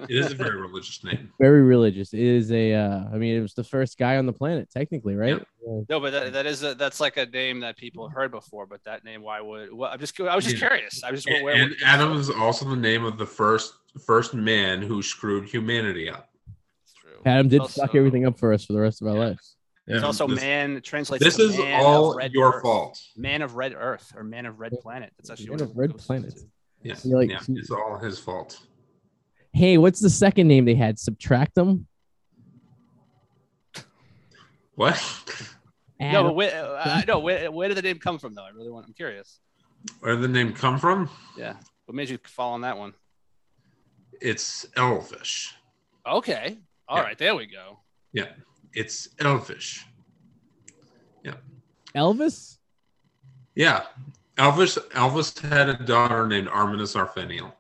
It is a very religious name. Very religious. It is a. Uh, I mean, it was the first guy on the planet, technically, right? Yeah. No, but that, that is a, that's like a name that people have heard before. But that name, why would? Well, I'm just I was just Yeah. curious. I was just And, where and Adam is also the name of the first first man who screwed humanity up. It's true. Adam did It's fuck everything up for us for the rest of our Yeah. lives. It's also this, man it translates. This is all your earth. fault. Man of red Earth or man of red planet. That's actually Man what of red goes planet. To. Yeah, You're like- yeah, it's all his fault. Hey, what's the second name they had? Subtractum. What? No, Adam. but where, uh, no, where, where did the name come from though? I really want. I'm curious. Where did the name come from? Yeah, what made you fall on that one? It's elfish. Okay, all right, Yeah. there we go. Yeah, it's elfish. Yeah. Elvis. Yeah, Elvis. Elvis had a daughter named Armanis Ar-feinial.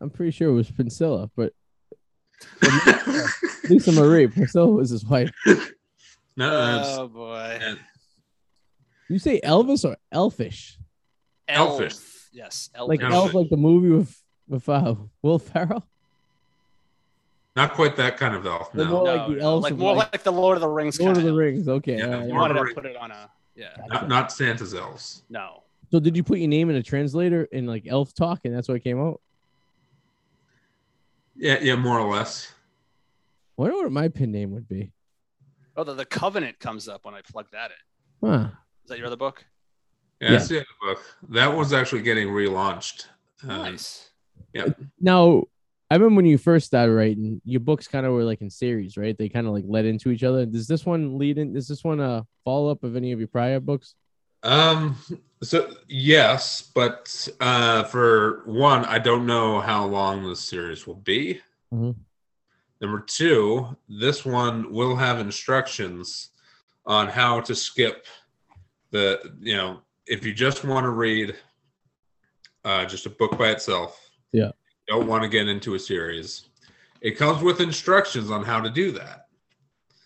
I'm pretty sure it was Priscilla, but Lisa Marie. Priscilla was his wife. no, that's Oh boy, and- You say Elvis or Elfish? Elfish. Elf. Yes, Like Elfish. Elf, like the movie with with uh, Will Ferrell. not quite that kind of elf. No, more No, like the no, elves like of, more like, like, the Lord of the Rings. Lord of kind the Rings. Okay. Yeah, all right. You Lord wanted to put it on a yeah. not, not Santa's elves. No, So did you put your name in a translator in like Elf Talk, and that's what came out? Yeah, yeah, more or less. I wonder what my pin name would be. oh, the, the Covenant comes up when I plug that in. Huh. Is that your other book? Yeah, that's the other book. That was actually getting relaunched. Um, nice. Now, I remember when you first started writing, your books kind of were like in series, right? They kind of like led into each other. Does this one lead in? Is this one a follow up of any of your prior books? Um. So yes, but uh, for one, I don't know how long this series will be. Mhm. Number two, this one will have instructions on how to skip the. You know, if you just want to read uh, just a book by itself, Yeah. don't want to get into a series. It comes with instructions on how to do that.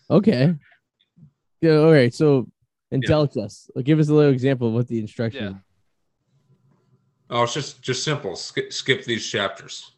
Okay. Yeah. All right. So, indulge us. Give us a little example of what the instruction. Yeah. Oh, it's just just simple. Skip, skip these chapters.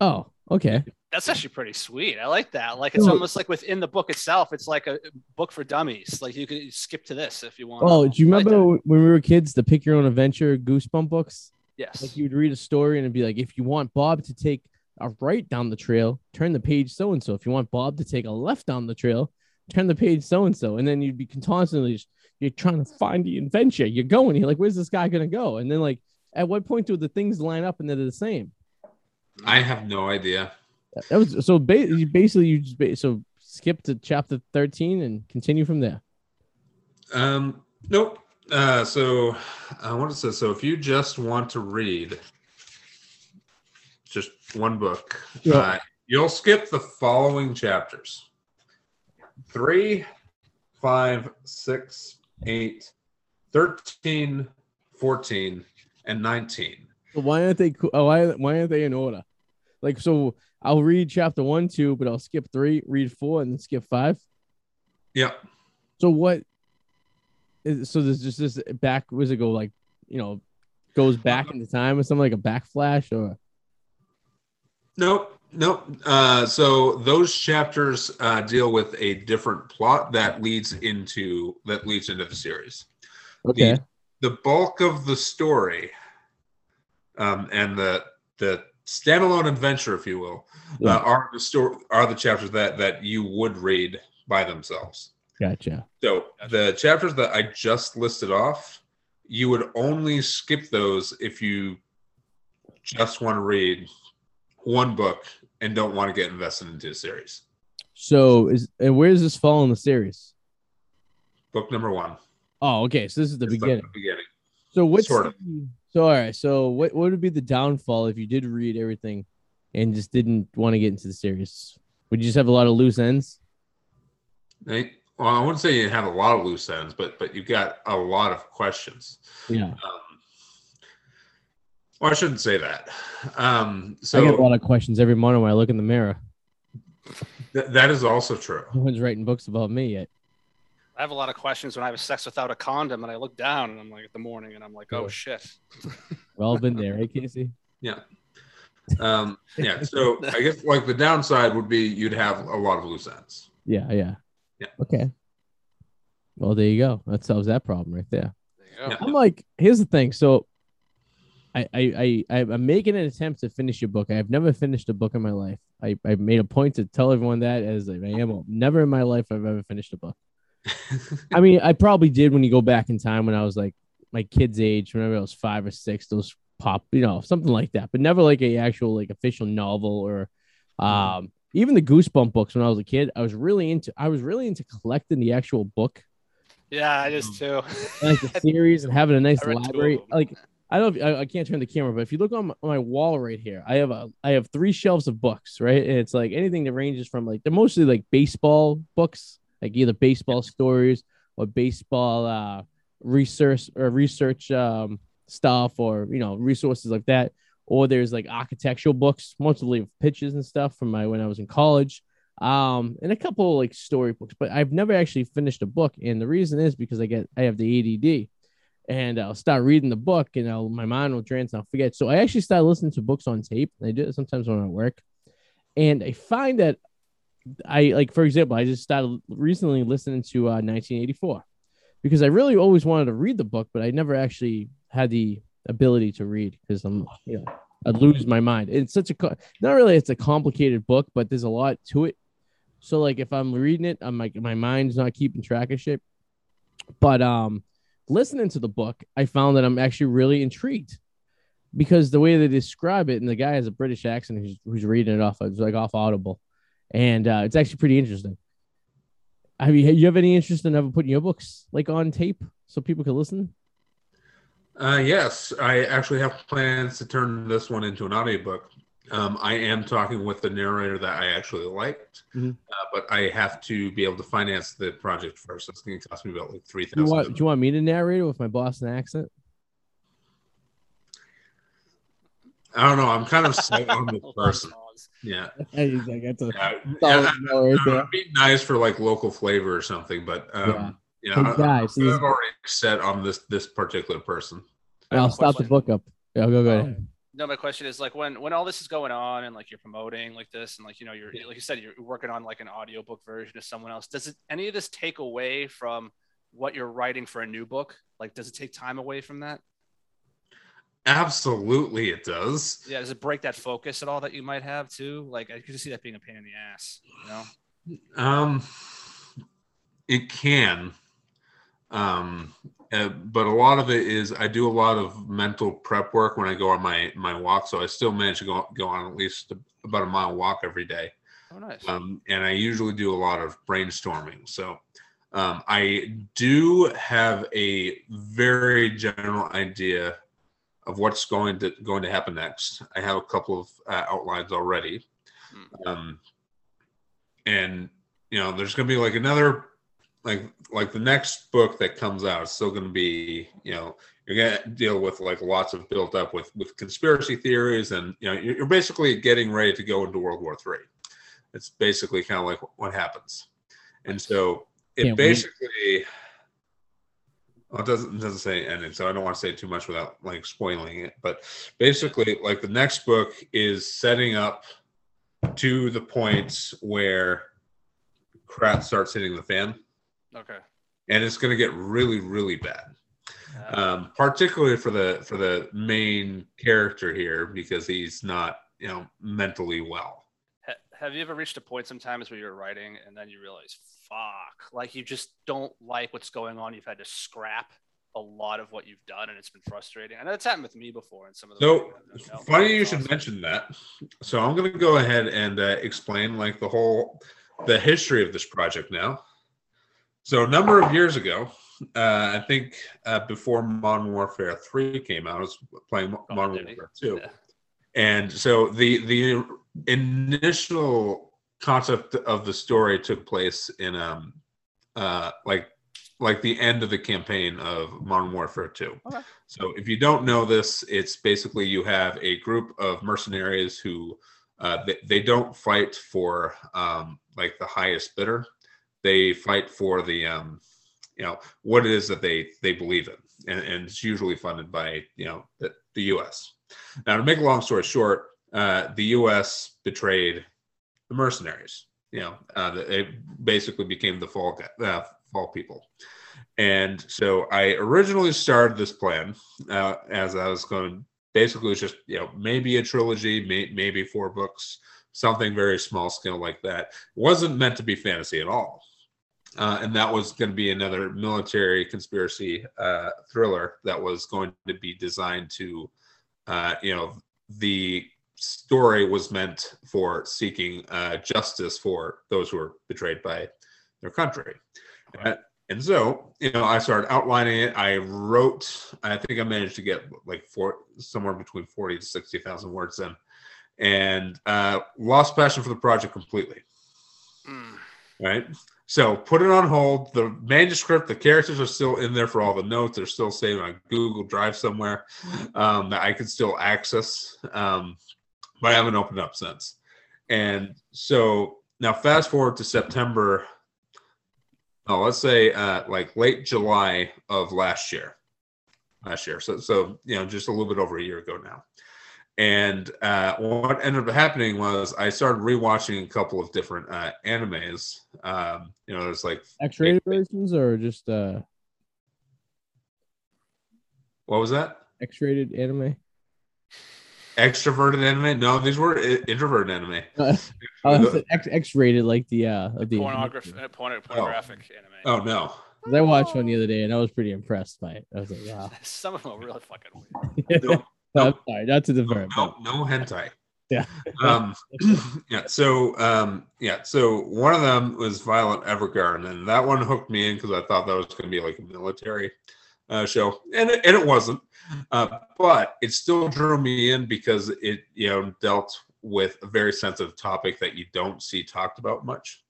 Oh, okay. That's actually pretty sweet. I like that. Like it's No. almost like within the book itself. It's like a book for dummies. Like you could skip to this if you want. Oh, do you I like remember that. when we were kids, the Pick Your Own Adventure Goosebump books? Yes. Like you'd read a story and it'd be like, if you want Bob to take a right down the trail, turn the page so and so. If you want Bob to take a left down the trail, turn the page so and so. And then you'd be constantly just, you're trying to find the adventure. You're going, you're like, where's this guy gonna go? And then like, at what point do the things line up and they're the same? I have no idea. That was so ba- basically you just ba- so skip to chapter 13 and continue from there. Um, nope. Uh, so I want to say so if you just want to read just one book, Yeah. uh, you'll skip the following chapters: three, five, six, eight, 13, 14, and 19. So why aren't they oh, why why aren't they in order? Like so I'll read chapter one, two, but I'll skip three, read four, and then skip five. Yep. So what is so there's just this back was it go like you know goes back uh-huh. into time or something like a backflash or Nope. Nope. Uh, so those chapters uh, deal with a different plot that leads into that leads into the series. okay. the bulk of the story um, and the the standalone adventure, if you will, Yeah. uh, are the story are the chapters that that you would read by themselves. Gotcha. So the chapters that I just listed off, you would only skip those if you just want to read one book and don't want to get invested into a series. So is and where does this fall in the series? Book number one. Oh, okay. So this is the beginning. The beginning. So what's Sort of. the- so all right. So what what would be the downfall if you did read everything and just didn't want to get into the series? Would you just have a lot of loose ends? Right? Well, I wouldn't say you have a lot of loose ends, but but you've got a lot of questions. Yeah. Um, well, I shouldn't say that. Um, I get a lot of questions every morning when I look in the mirror. th- that is also true. No one's writing books about me yet. I have a lot of questions when I have sex without a condom and I look down and I'm like at the morning and I'm like, oh Yeah. shit. We've all been there, right, Kacy? Um, yeah. So I guess like the downside would be you'd have a lot of loose ends. Yeah, yeah. Yeah. Okay. Well, there you go. That solves that problem right there. There you go. Yeah. I'm like, here's the thing. So I I I I'm making an attempt to finish a book. I have never finished a book in my life. I, I made a point to tell everyone that as I am never in my life I've ever finished a book. I mean, I probably did when you go back in time when I was like my kid's age, whenever I was five or six, those pop, you know, something like that, but never like a actual like official novel or um even the goosebump books when I was a kid. I was really into I was really into collecting the actual book, Yeah, I just too. like the series and having a nice I read two of library. Like I don't know if I, I can't turn the camera, but if you look on my, on my wall right here, I have a I have three shelves of books, right? And it's like anything that ranges from like they're mostly like baseball books, like either baseball stories or baseball uh research or research um stuff or you know resources like that. Or there's like architectural books, mostly of pictures and stuff from my when I was in college. Um, and a couple like story books, but I've never actually finished a book. And the reason is because I get I have the ADD and I'll start reading the book and I'll, my mind will trance and I'll forget. So I actually start listening to books on tape. I do it sometimes when at work. And I find that I like, for example, I just started recently listening to uh, 1984 because I really always wanted to read the book, but I never actually had the ability to read because I'm, you know, I'd lose my mind. It's such a, not really, it's a complicated book, but there's a lot to it. So like if I'm reading it, I'm like, my mind's not keeping track of shit. But, um, listening to the book, I found that I'm actually really intrigued because the way they describe it, and the guy has a British accent who's, who's reading it off, it's like off Audible, and uh, it's actually pretty interesting. Have you you have any interest in ever putting your books like on tape so people can listen? Uh, yes, I actually have plans to turn this one into an audiobook. Um, I am talking with the narrator that I actually liked, Mhm. uh, but I have to be able to finance the project first. It's going to cost me about like three Do you want do you want me to narrate it with my Boston accent? I don't know. I'm kind of set on the person. Yeah, Hey, I got to yeah. solid yeah right there. it'd be nice for like local flavor or something, but um, you know, Hey, I- guys, I'm already set on this this particular person. I'll stop the book up. Yeah, I'll go go ahead. No, my question is like when when all this is going on and like you're promoting like this and like you know you're like you said you're working on like an audiobook version of someone else. Does it any of this take away from what you're writing for a new book? Like, does it take time away from that? Absolutely, it does. Yeah, does it break that focus at all that you might have too? Like, I could see that being a pain in the ass. You know? Um, it can. Um, uh, but a lot of it is I do a lot of mental prep work when I go on my my walk. So I still manage to go go on at least about a mile walk every day. Oh, nice. Um, and I usually do a lot of brainstorming. So um, I do have a very general idea of what's going to going to happen next. I have a couple of uh, outlines already, Hmm. um, and you know, there's going to be like another, like like the next book that comes out is still going to be, you know, you're going to deal with like lots of built up with with conspiracy theories, and you know, you're, you're basically getting ready to go into World War Three. It's basically kind of like what happens, and so it Can't wait. basically. Well, it doesn't it doesn't say ending, so I don't want to say too much without like spoiling it. But basically, like the next book is setting up to the point where crap starts hitting the fan, Okay. and it's going to get really, really bad. Uh, Um, particularly for the for the main character here because he's not you know mentally well. ha- have you ever reached a point sometimes where you're writing and then you realize, fuck, like you just don't like what's going on? You've had to scrap a lot of what you've done, and it's been frustrating. I know it's happened with me before, and some of the. So writing I've done, you know, funny you should awesome. mention that. So I'm going to go ahead and uh, explain like the whole the history of this project now. So a number of years ago, uh, I think uh, before Modern Warfare Three came out, I was playing Mo- Call of Modern Duty. Warfare Two, Yeah. and so the the initial concept of the story took place in um uh like like the end of the campaign of Modern Warfare 2. Okay. So if you don't know this, it's basically you have a group of mercenaries who uh, they, they don't fight for um, like the highest bidder. They fight for the um, you know what it is that they they believe in, and, and it's usually funded by you know the, the U.S. Now, to make a long story short, uh, the U.S. betrayed the mercenaries. You know, uh, they basically became the fall uh, fall people. And so I originally started this plan uh, as I was going. Basically, it was just you know maybe a trilogy, may, maybe four books, something very small scale like that. It wasn't meant to be fantasy at all. Uh, and that was going to be another military conspiracy uh, thriller that was going to be designed to, uh, you know, the story was meant for seeking uh, justice for those who were betrayed by their country. Uh, and so, you know, I started outlining it. I wrote, I think I managed to get like four, somewhere between 40 to 60,000 words in, and uh, lost passion for the project completely Mm. right? So put it on hold. The manuscript, the characters are still in there for all the notes. They're still saved on Google Drive somewhere um, that I can still access, um, but I haven't opened up since. And so now, fast forward to September. Oh, let's say uh, like late July of last year. Last year, so so you know, just a little bit over a year ago now. And uh, what ended up happening was I started rewatching a couple of different uh, animes. Um, you know, there's like X-rated versions or just uh what was that? X-rated anime? Extroverted anime? No, these were i- introverted anime. Uh, oh, X X-rated like the uh of the Pornograph- uh, porno- pornographic anime. Oh no, I watched one the other day and I was pretty impressed by it. I was like, wow. Some of them are really fucking weird. No, I'm sorry, not to divert, no, but no hentai. Yeah. um, yeah. So, um, yeah. So one of them was Violet Evergarden, and that one hooked me in because I thought that was going to be like a military uh, show, and it, and it wasn't. Uh, but it still drew me in because it, you know, dealt with a very sensitive topic that you don't see talked about much.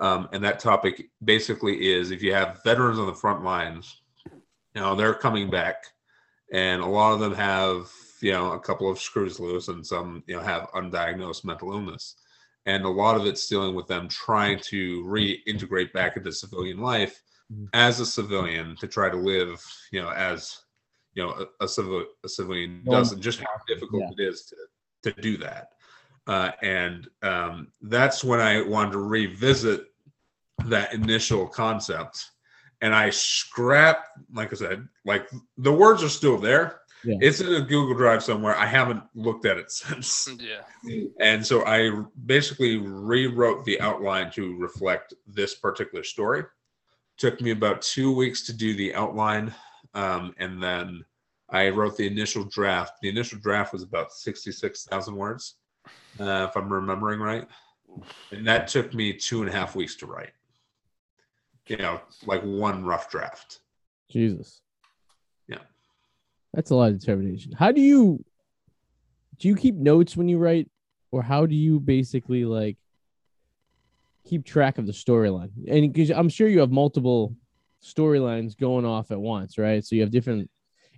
Um, and that topic basically is if you have veterans on the front lines, you know, they're coming back, and a lot of them have you know a couple of screws loose and some you know have undiagnosed mental illness and a lot of it's dealing with them trying to reintegrate back into civilian life Mhm. as a civilian to try to live you know as you know a, a civil a civilian Normal. does and just how difficult Yeah. it is to to do that. Uh, and um, that's when I wanted to revisit that initial concept. And I scrapped, like I said, like the words are still there. Yeah. It's in a Google Drive somewhere. I haven't looked at it since. Yeah. And so I basically rewrote the outline to reflect this particular story. Took me about two weeks to do the outline. Um, and then I wrote the initial draft. The initial draft was about 66,000 words, uh, if I'm remembering right. And that took me two and a half weeks to write. You know, like one rough draft. Jesus. That's a lot of determination. How do you do you keep notes when you write or how do you basically like keep track of the storyline? And because I'm sure you have multiple storylines going off at once, right? So you have different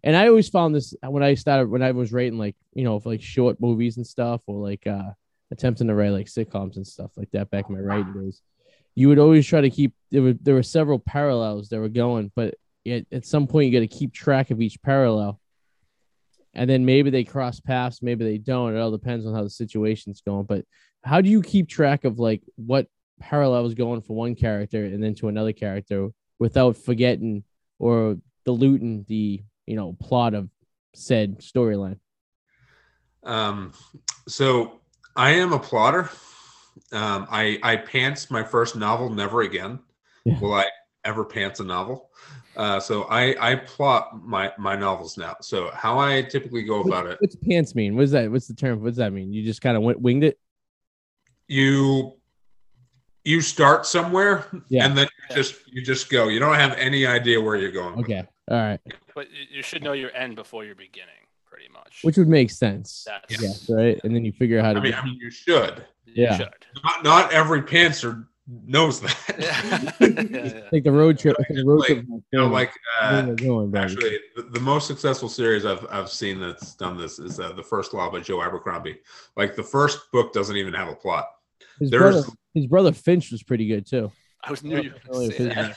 and I always found this when I started when I was writing like, you know, like short movies and stuff or like uh attempting to write like sitcoms and stuff like that back in my writing days. You would always try to keep there were there were several parallels that were going, but at, at some point you got to keep track of each parallel and then maybe they cross paths maybe they don't it all depends on how the situation's going but how do you keep track of like what parallel is going for one character and then to another character without forgetting or diluting the you know plot of said storyline Um, so I am a plotter. Um, I I pants my first novel, Never Again. Yeah. Will I ever pants a novel? Uh, so I I plot my my novels now. So how I typically go about what's, it, what's pants mean what's that what's the term what's that mean you just kind of went winged it you you start somewhere Yeah. and then you just you just go. You don't have any idea where you're going. okay all right But you- you should know your end before your beginning, pretty much. which would make sense That's yes right and then you figure out how to I mean, I mean, you should. you Yeah. should. Not not every pantser knows that. Yeah. Yeah, yeah. like the road trip the road Like, trip you know, like uh, going. Actually, the, the most successful series I've I've seen that's done this is uh, the first law by Joe Abercrombie. Like the first book doesn't even have a plot. his there's- brother his brother Finch was pretty good too I was knew you were Earlier going to say Finch.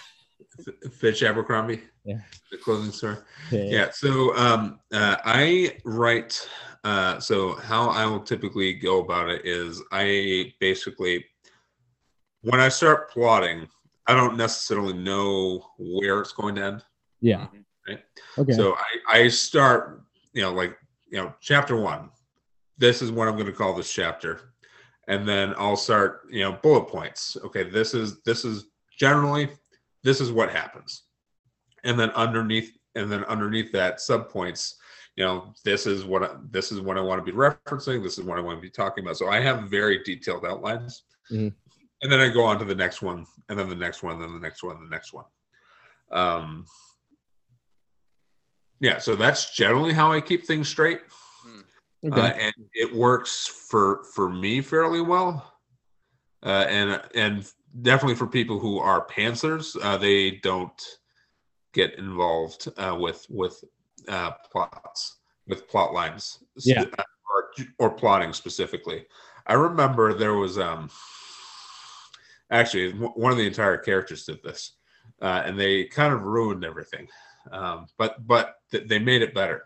that. Fitch Abercrombie, Yeah. the clothing store. Yeah. Yeah. So um, uh, I write. Uh, so how I will typically go about it is I basically, when I start plotting, I don't necessarily know where it's going to end. Yeah. Right. Okay. So I, I start, you know, like, you know, chapter one. This is what I'm going to call this chapter. And then I'll start, you know, bullet points. Okay, this is this is generally this is what happens. And then underneath and then underneath that subpoints, you know, this is what I, this is what I want to be referencing, this is what I want to be talking about. So I have very detailed outlines. Mhm. And then I go on to the next one, and then the next one, then the next one, the next one. Um, yeah, so that's generally how I keep things straight, okay. uh, and it works for for me fairly well, uh, and and definitely for people who are pantsers, uh, they don't get involved uh, with with uh, plots with plot lines, Yeah. uh, or or plotting specifically. I remember there was um actually one of the entire characters did this, uh, and they kind of ruined everything. Um, but but th- they made it better.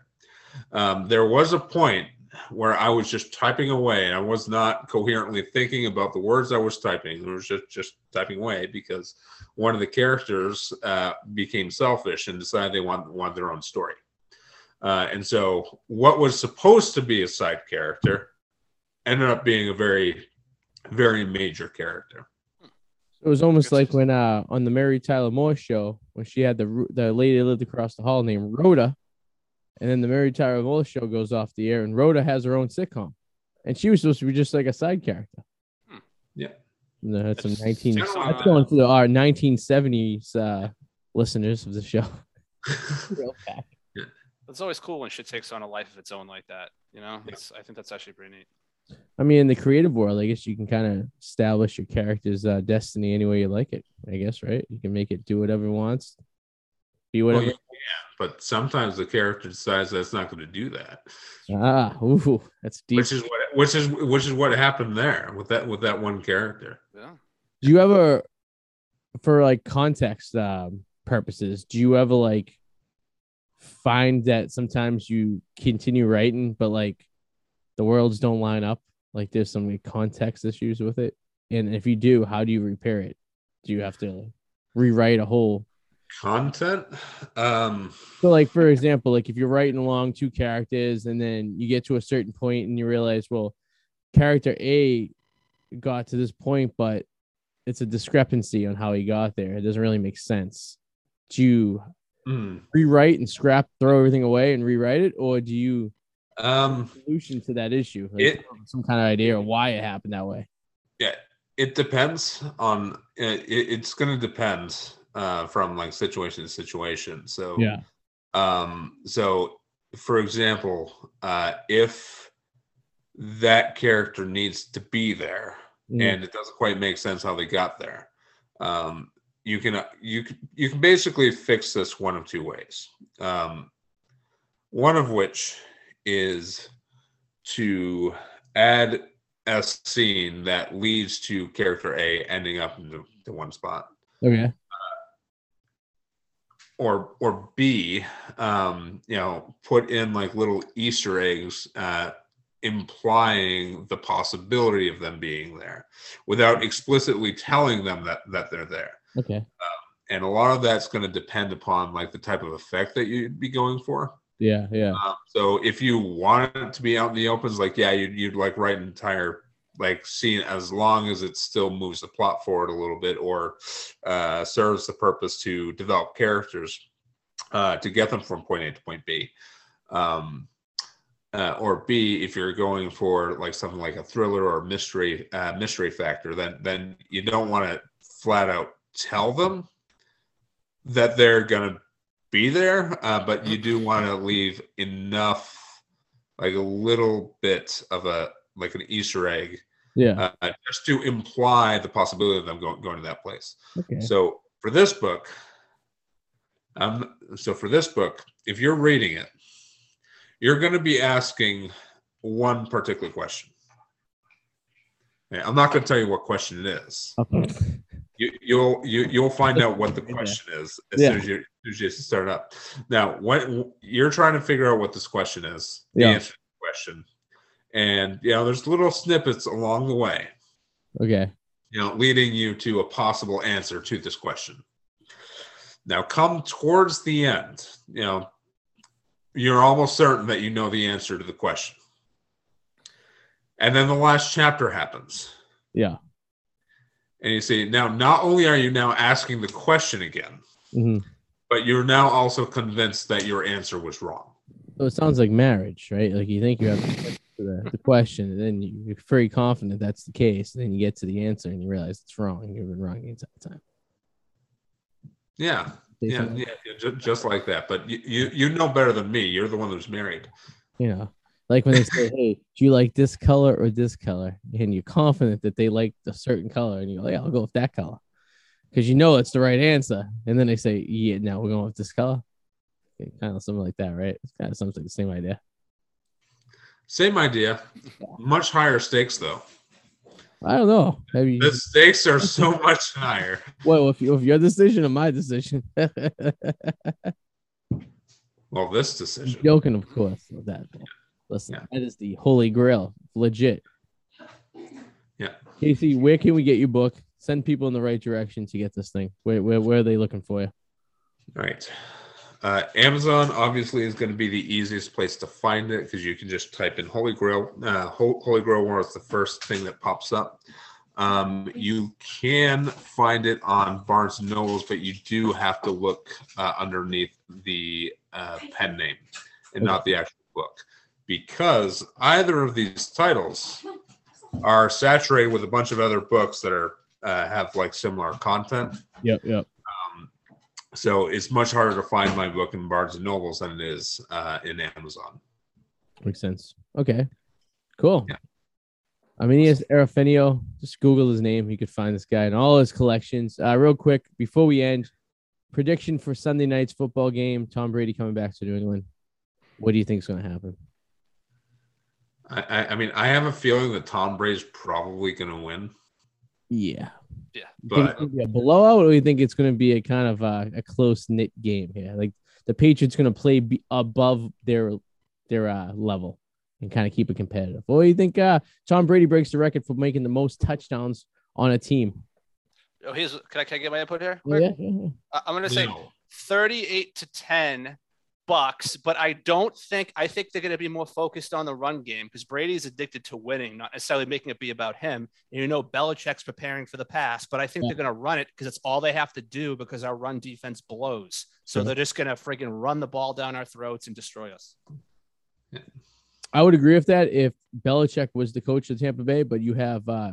Um, there was a point where I was just typing away, and I was not coherently thinking about the words I was typing. I was just just typing away because one of the characters uh, became selfish and decided they want want their own story. Uh, and so, what was supposed to be a side character ended up being a very, very major character. It was almost like when uh on the Mary Tyler Moore show when she had the the lady that lived across the hall named Rhoda, and then the Mary Tyler Moore show goes off the air and Rhoda has her own sitcom, and she was supposed to be just like a side character. Hmm. Yeah. No, that's some It's nineteen. That's uh, going for the, our nineteen seventies uh listeners of the show. Real back. It's always cool when shit takes on a life of its own like that. You know, it's, I think that's actually pretty neat. I mean, in the creative world, I guess you can kind of establish your character's uh, destiny any way you like it. I guess, right? You can make it do whatever it wants, be Well, whatever. yeah, but sometimes the character decides that's not going to do that, Ah, ooh, that's deep. which is what which is which is what happened there with that with that one character. Yeah. do you ever for like context um purposes do you ever like find that sometimes you continue writing, but like the worlds don't line up? Like there's some context issues with it. And if you do, how do you repair it? Do you have to rewrite a whole Content. Um, so like for example, like if you're writing along two characters and then you get to a certain point and you realize, well, character A got to this point, but it's a discrepancy on how he got there. It doesn't really make sense. Do you hmm, rewrite and scrap, throw everything away and rewrite it, or do you um, solution to that issue? Like, It- some kind of idea of why it happened that way. yeah, it depends on. It, it's going to depend uh, from like situation to situation. So yeah, Um, so, for example, uh, if that character needs to be there Mhm. and it doesn't quite make sense how they got there, um, you can you can you can basically fix this one of two ways. Um, one of which is to add a scene that leads to character A ending up in the, the one spot Okay. or or B, um, you know, put in like little Easter eggs, uh, implying the possibility of them being there, without explicitly telling them that that they're there. Okay. And a lot of that's going to depend upon like the type of effect that you'd be going for. Yeah. Yeah. Um, so if you want it to be out in the opens, like yeah, you'd, you'd like write an entire like scene as long as it still moves the plot forward a little bit or uh, serves the purpose to develop characters uh, to get them from point A to point B. Um, uh, or B, if you're going for like something like a thriller or mystery uh, mystery factor, then then you don't want to flat out tell them that they're gonna be there, uh, but you do want to leave enough, like a little bit of a like an Easter egg, Yeah. uh, just to imply the possibility of them going going to that place. Okay. So for this book, um, so for this book, if you're reading it, you're going to be asking one particular question. I'm not going to tell you what question it is. Okay. You, you'll you, you'll find out what the question is as Yeah. soon as you as soon as you start up. Now, when you're trying to figure out what this question is, the Yeah. answer to the question, and you know, there's little snippets along the way, Okay. you know, leading you to a possible answer to this question. Now, come towards the end, you know, you're almost certain that you know the answer to the question. And then the last chapter happens. Yeah. And you see, now not only are you now asking the question again, hmm but you're now also convinced that your answer was wrong. So it sounds like marriage, right? Like you think you have the, the, question, and then you- you're very confident that's the case. And then you get to the answer and you realize it's wrong. You've been wrong the entire time. Yeah, yeah, yeah, yeah just, like that. But you, you you know better than me. You're the one who's married. you know, like when they say, "Hey, do you like this color or this color?" and you're confident that they like a certain color, and you go, "Yeah, I'll go with that color," because you know it's the right answer. And then they say, "Yeah, now we're going with this color." kind of something like that, right? It's kind of something like the same idea. Same idea, much higher stakes though. I don't know. Maybe The stakes are so much higher. well, if you, if your decision or my decision, Well, this decision. joking, of course. With that, listen, Yeah. that is the holy grail, legit. Yeah. Kacy, where can we get your book? Send people in the right direction to get this thing. Where where, where are they looking for you? All right. Uh, Amazon obviously is going to be the easiest place to find it because you can just type in Holy Grail. Uh, Holy Grail War is the first thing that pops up. Um, you can find it on Barnes and Nobles, but you do have to look uh, underneath the uh, pen name and not the actual book because either of these titles are saturated with a bunch of other books that are uh, have like similar content. Yep, yep. So it's much harder to find my book in Barnes and Nobles than it is uh, in Amazon. Makes sense. Okay. Cool. Yeah. I mean, he has Ar-feinial. Just Google his name. You could find this guy and all his collections. Uh, real quick, before we end, prediction for Sunday night's football game. Tom Brady coming back to New England. What do you think is going to happen? I, I, I mean, I have a feeling that Tom Brady's probably going to win, Yeah. but You think it's be a blowout, or you think it's going to be a kind of uh, a close knit game here? Like the Patriots going to play be above their their uh, level and kind of keep it competitive. What do you think? Uh, Tom Brady breaks the record for making the most touchdowns on a team. Oh, here's can I can I get my input here? Yeah, yeah, yeah. I- I'm gonna say No. 38 to 10 bucks, but I don't think I think they're gonna be more focused on the run game because Brady's addicted to winning, not necessarily making it be about him. And you know, Belichick's preparing for the pass, but I think Yeah. they're gonna run it because it's all they have to do because our run defense blows. So Sure. they're just gonna freaking run the ball down our throats and destroy us. I would agree with that if Belichick was the coach of Tampa Bay, but you have uh,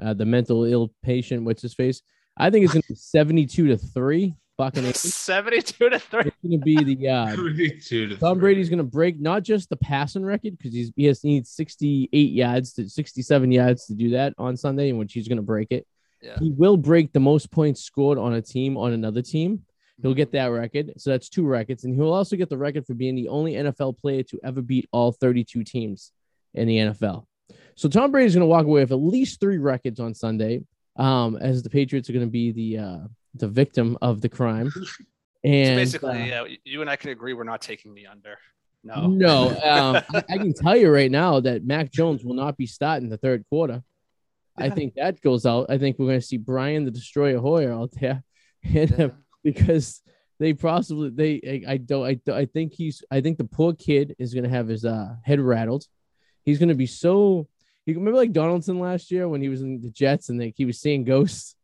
uh the mental ill patient, what's his face? I think it's gonna be 72 to 3. Fucking it's 72 to 3. It's gonna be the uh 32 to Tom three. Brady's going to break not just the passing record because he's he has he needs 68 yards to 67 yards to do that on Sunday, in which he's going to break it. Yeah. He will break the most points scored on a team on another team. He'll get that record. So that's two records. And he'll also get the record for being the only NFL player to ever beat all 32 teams in the NFL. So Tom Brady's going to walk away with at least three records on Sunday, um, as the Patriots are going to be the uh, the victim of the crime. So And basically, uh, yeah, you and I can agree we're not taking the under. No. no, um, I, I can tell you right now that Mac Jones will not be starting the third quarter. I think that goes out. I think we're going to see Brian the Destroyer Hoyer out there, and Yeah. uh, because they possibly they I, I don't I, I think he's I think the poor kid is going to have his uh, head rattled. He's going to be so. You remember like Donaldson last year when he was in the Jets and like he was seeing ghosts.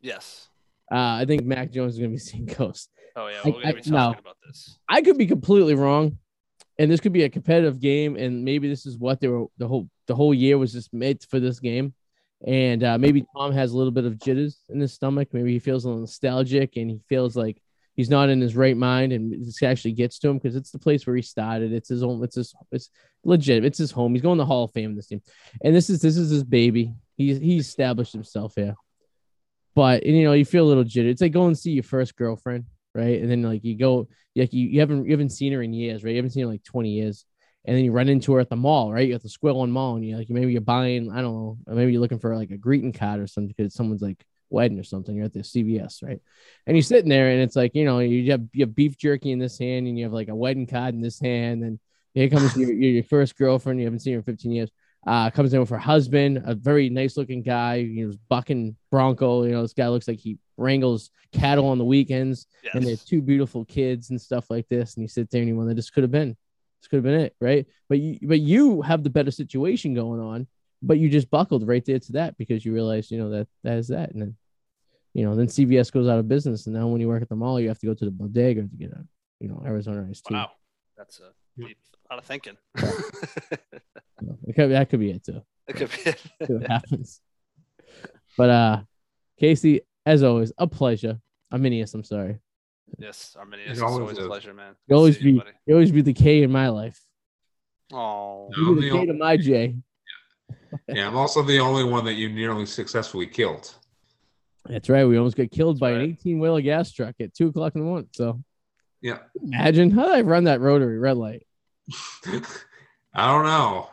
Yes. Uh, I think Mac Jones is going to be seeing ghosts. Oh yeah, I- we're gonna be I- talking no. about this. I could be completely wrong, and this could be a competitive game, and maybe this is what they were the whole the whole year was just made for this game, and uh, maybe Tom has a little bit of jitters in his stomach. Maybe he feels a little nostalgic, and he feels like he's not in his right mind, and this actually gets to him because it's the place where he started. It's his own. It's his. It's legit. It's his home. He's going to the Hall of Fame. This team, and this is this is his baby. He he established himself here, but and, you know you feel a little jittery. It's like going to see your first girlfriend right? And then like you go, like you, you haven't you haven't seen her in years, right? You haven't seen her in like 20 years. And then you run into her at the mall, right? You're at the One Mall, and you like maybe you're buying, I don't know, or maybe you're looking for like a greeting card or something because someone's like wedding or something. You're at the CVS, right? And you're sitting there, and it's like you know you have you have beef jerky in this hand, and you have like a wedding card in this hand, and here comes your your first girlfriend. You haven't seen her in 15 years. Uh, comes in with her husband, a very nice looking guy. You know, bucking Bronco. You know, this guy looks like he wrangles cattle on the weekends Yes. and there's two beautiful kids and stuff like this, and you sit there and you wonder, this could have been, this could have been it, right? But you, but you have the better situation going on, but you just buckled right there to that because you realize, you know, that that is that, and then, you know, then CVS goes out of business, and now when you work at the mall, you have to go to the bodega to get a, you know, Arizona iced tea. wow, that's a deep, a lot of thinking. You it could- that could be it too. it could be. See what happens. But uh, Kacy, as always, a pleasure. Armanis, I'm sorry. yes, Armanis. It's always always a pleasure, man. You always See you, be, you always be the K in my life. Oh, No. You be the the K ol- to my J. Yeah, I'm also the only one that you nearly successfully killed. That's right. We almost got killed by right. an 18 wheeler gas truck at two o'clock in the morning. So Yeah. imagine how did I run that rotary red light? I don't know.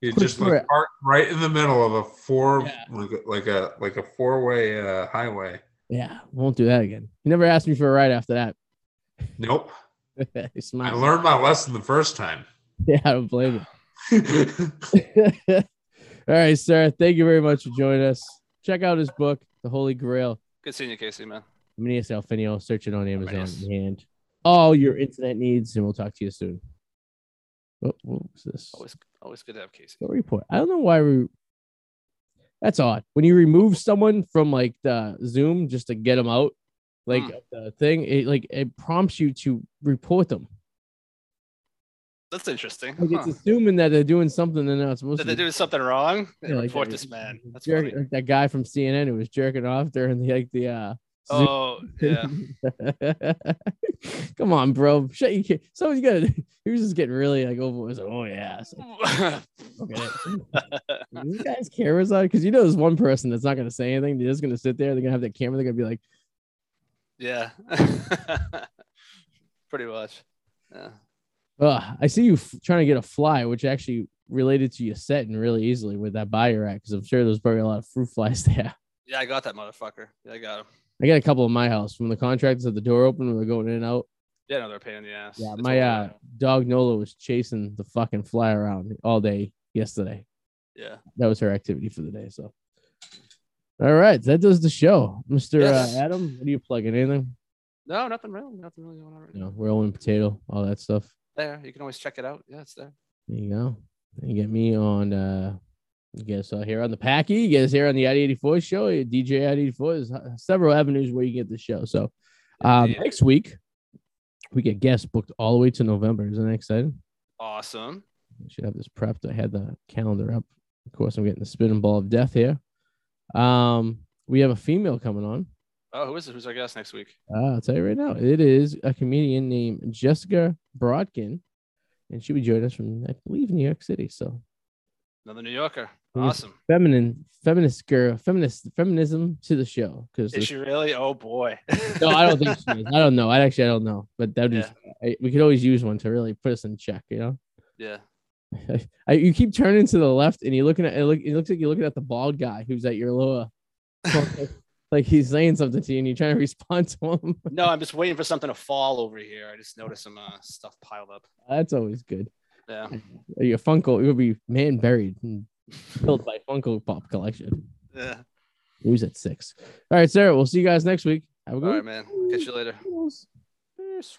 You Push just like it. parked right in the middle of a four Yeah. like, a, like a like a four way uh, highway. Yeah, won't do that again. You never asked me for a ride after that. Nope. I learned my lesson the first time. Yeah, I don't blame you. All right, sir. Thank you very much for joining us. Check out his book, The Holy Grail. good seeing you, Kacy, man. Armanis Ar-feinial. Search it on Amazon Armanis. in hand. All your internet needs, and we'll talk to you soon. What, what was this? Always, always good to have Kacy. Story report. I don't know why we. That's odd. When you remove someone from like the Zoom just to get them out, like Hmm. the thing, it like it prompts you to report them. That's interesting. Like Huh. it's assuming that they're doing something they're not supposed Did to. they be do something wrong? Yeah, Report that- this man. That's jerk- funny. like that guy from CNN who was jerking off during the like the uh Oh yeah. Come on, bro. Shut you. kid- Someone's gonna. He was just getting really like over. Was like, oh yeah. Like, okay. These guys cameras on because you know there's one person that's not gonna say anything. They're just gonna sit there. They're gonna have that camera. They're gonna be like, yeah. Pretty much. Yeah. "Ugh, I see you f- trying to get a fly, which actually related to your setting really easily with that buyer rack because I'm sure there's probably a lot of fruit flies there. Yeah, I got that motherfucker. Yeah, I got him. I got a couple in my house from the contractors at the door open when they're going in and out. Yeah, no, they're a pain in the ass. Yeah, my uh dog Nola was chasing the fucking fly around all day yesterday. yeah. That was her activity for the day. So, all right, that does the show, Mister Yes. uh, Adam. What are you plugging? Anything? No, nothing really. Nothing really going on right now. No, rolling potato, all that stuff. There, you can always check it out. Yeah, it's there. There you go. You get me on. uh You guys uh, here on the Packy. You guys here on the Arty eighty four show. DJ Arty eighty four. There's uh, several avenues where you get the show. So, um, next week we get guests booked all the way to November. Isn't that exciting? Awesome. I should have this prepped. I had the calendar up. Of course, I'm getting the spinning ball of death here. Um, we have a female coming on. Oh, who is it? Who's our guest next week? Uh, I'll tell you right now, it is a comedian named Jessica Brodkin, and she'll be joining us from, I believe, New York City. So, Another New Yorker. Awesome. feminine, feminist girl, feminist, feminism to the show. Because Is she really? Oh boy. no, I don't think she is. I don't know. I actually, I don't know, but that would Yeah. be. I, we could always use one to really put us in check. You know. yeah. I, you keep turning to the left and you're looking at it, look, it looks like you're looking at the bald guy who's at your lower like he's saying something to you and you're trying to respond to him No, I'm just waiting for something to fall over here. I just noticed some uh, stuff piled up. that's always good Yeah. your funko you'll be man buried and killed by funko pop collection Yeah. news at six all right sarah we'll see you guys next week have a All good right, man. Catch you later. Peace.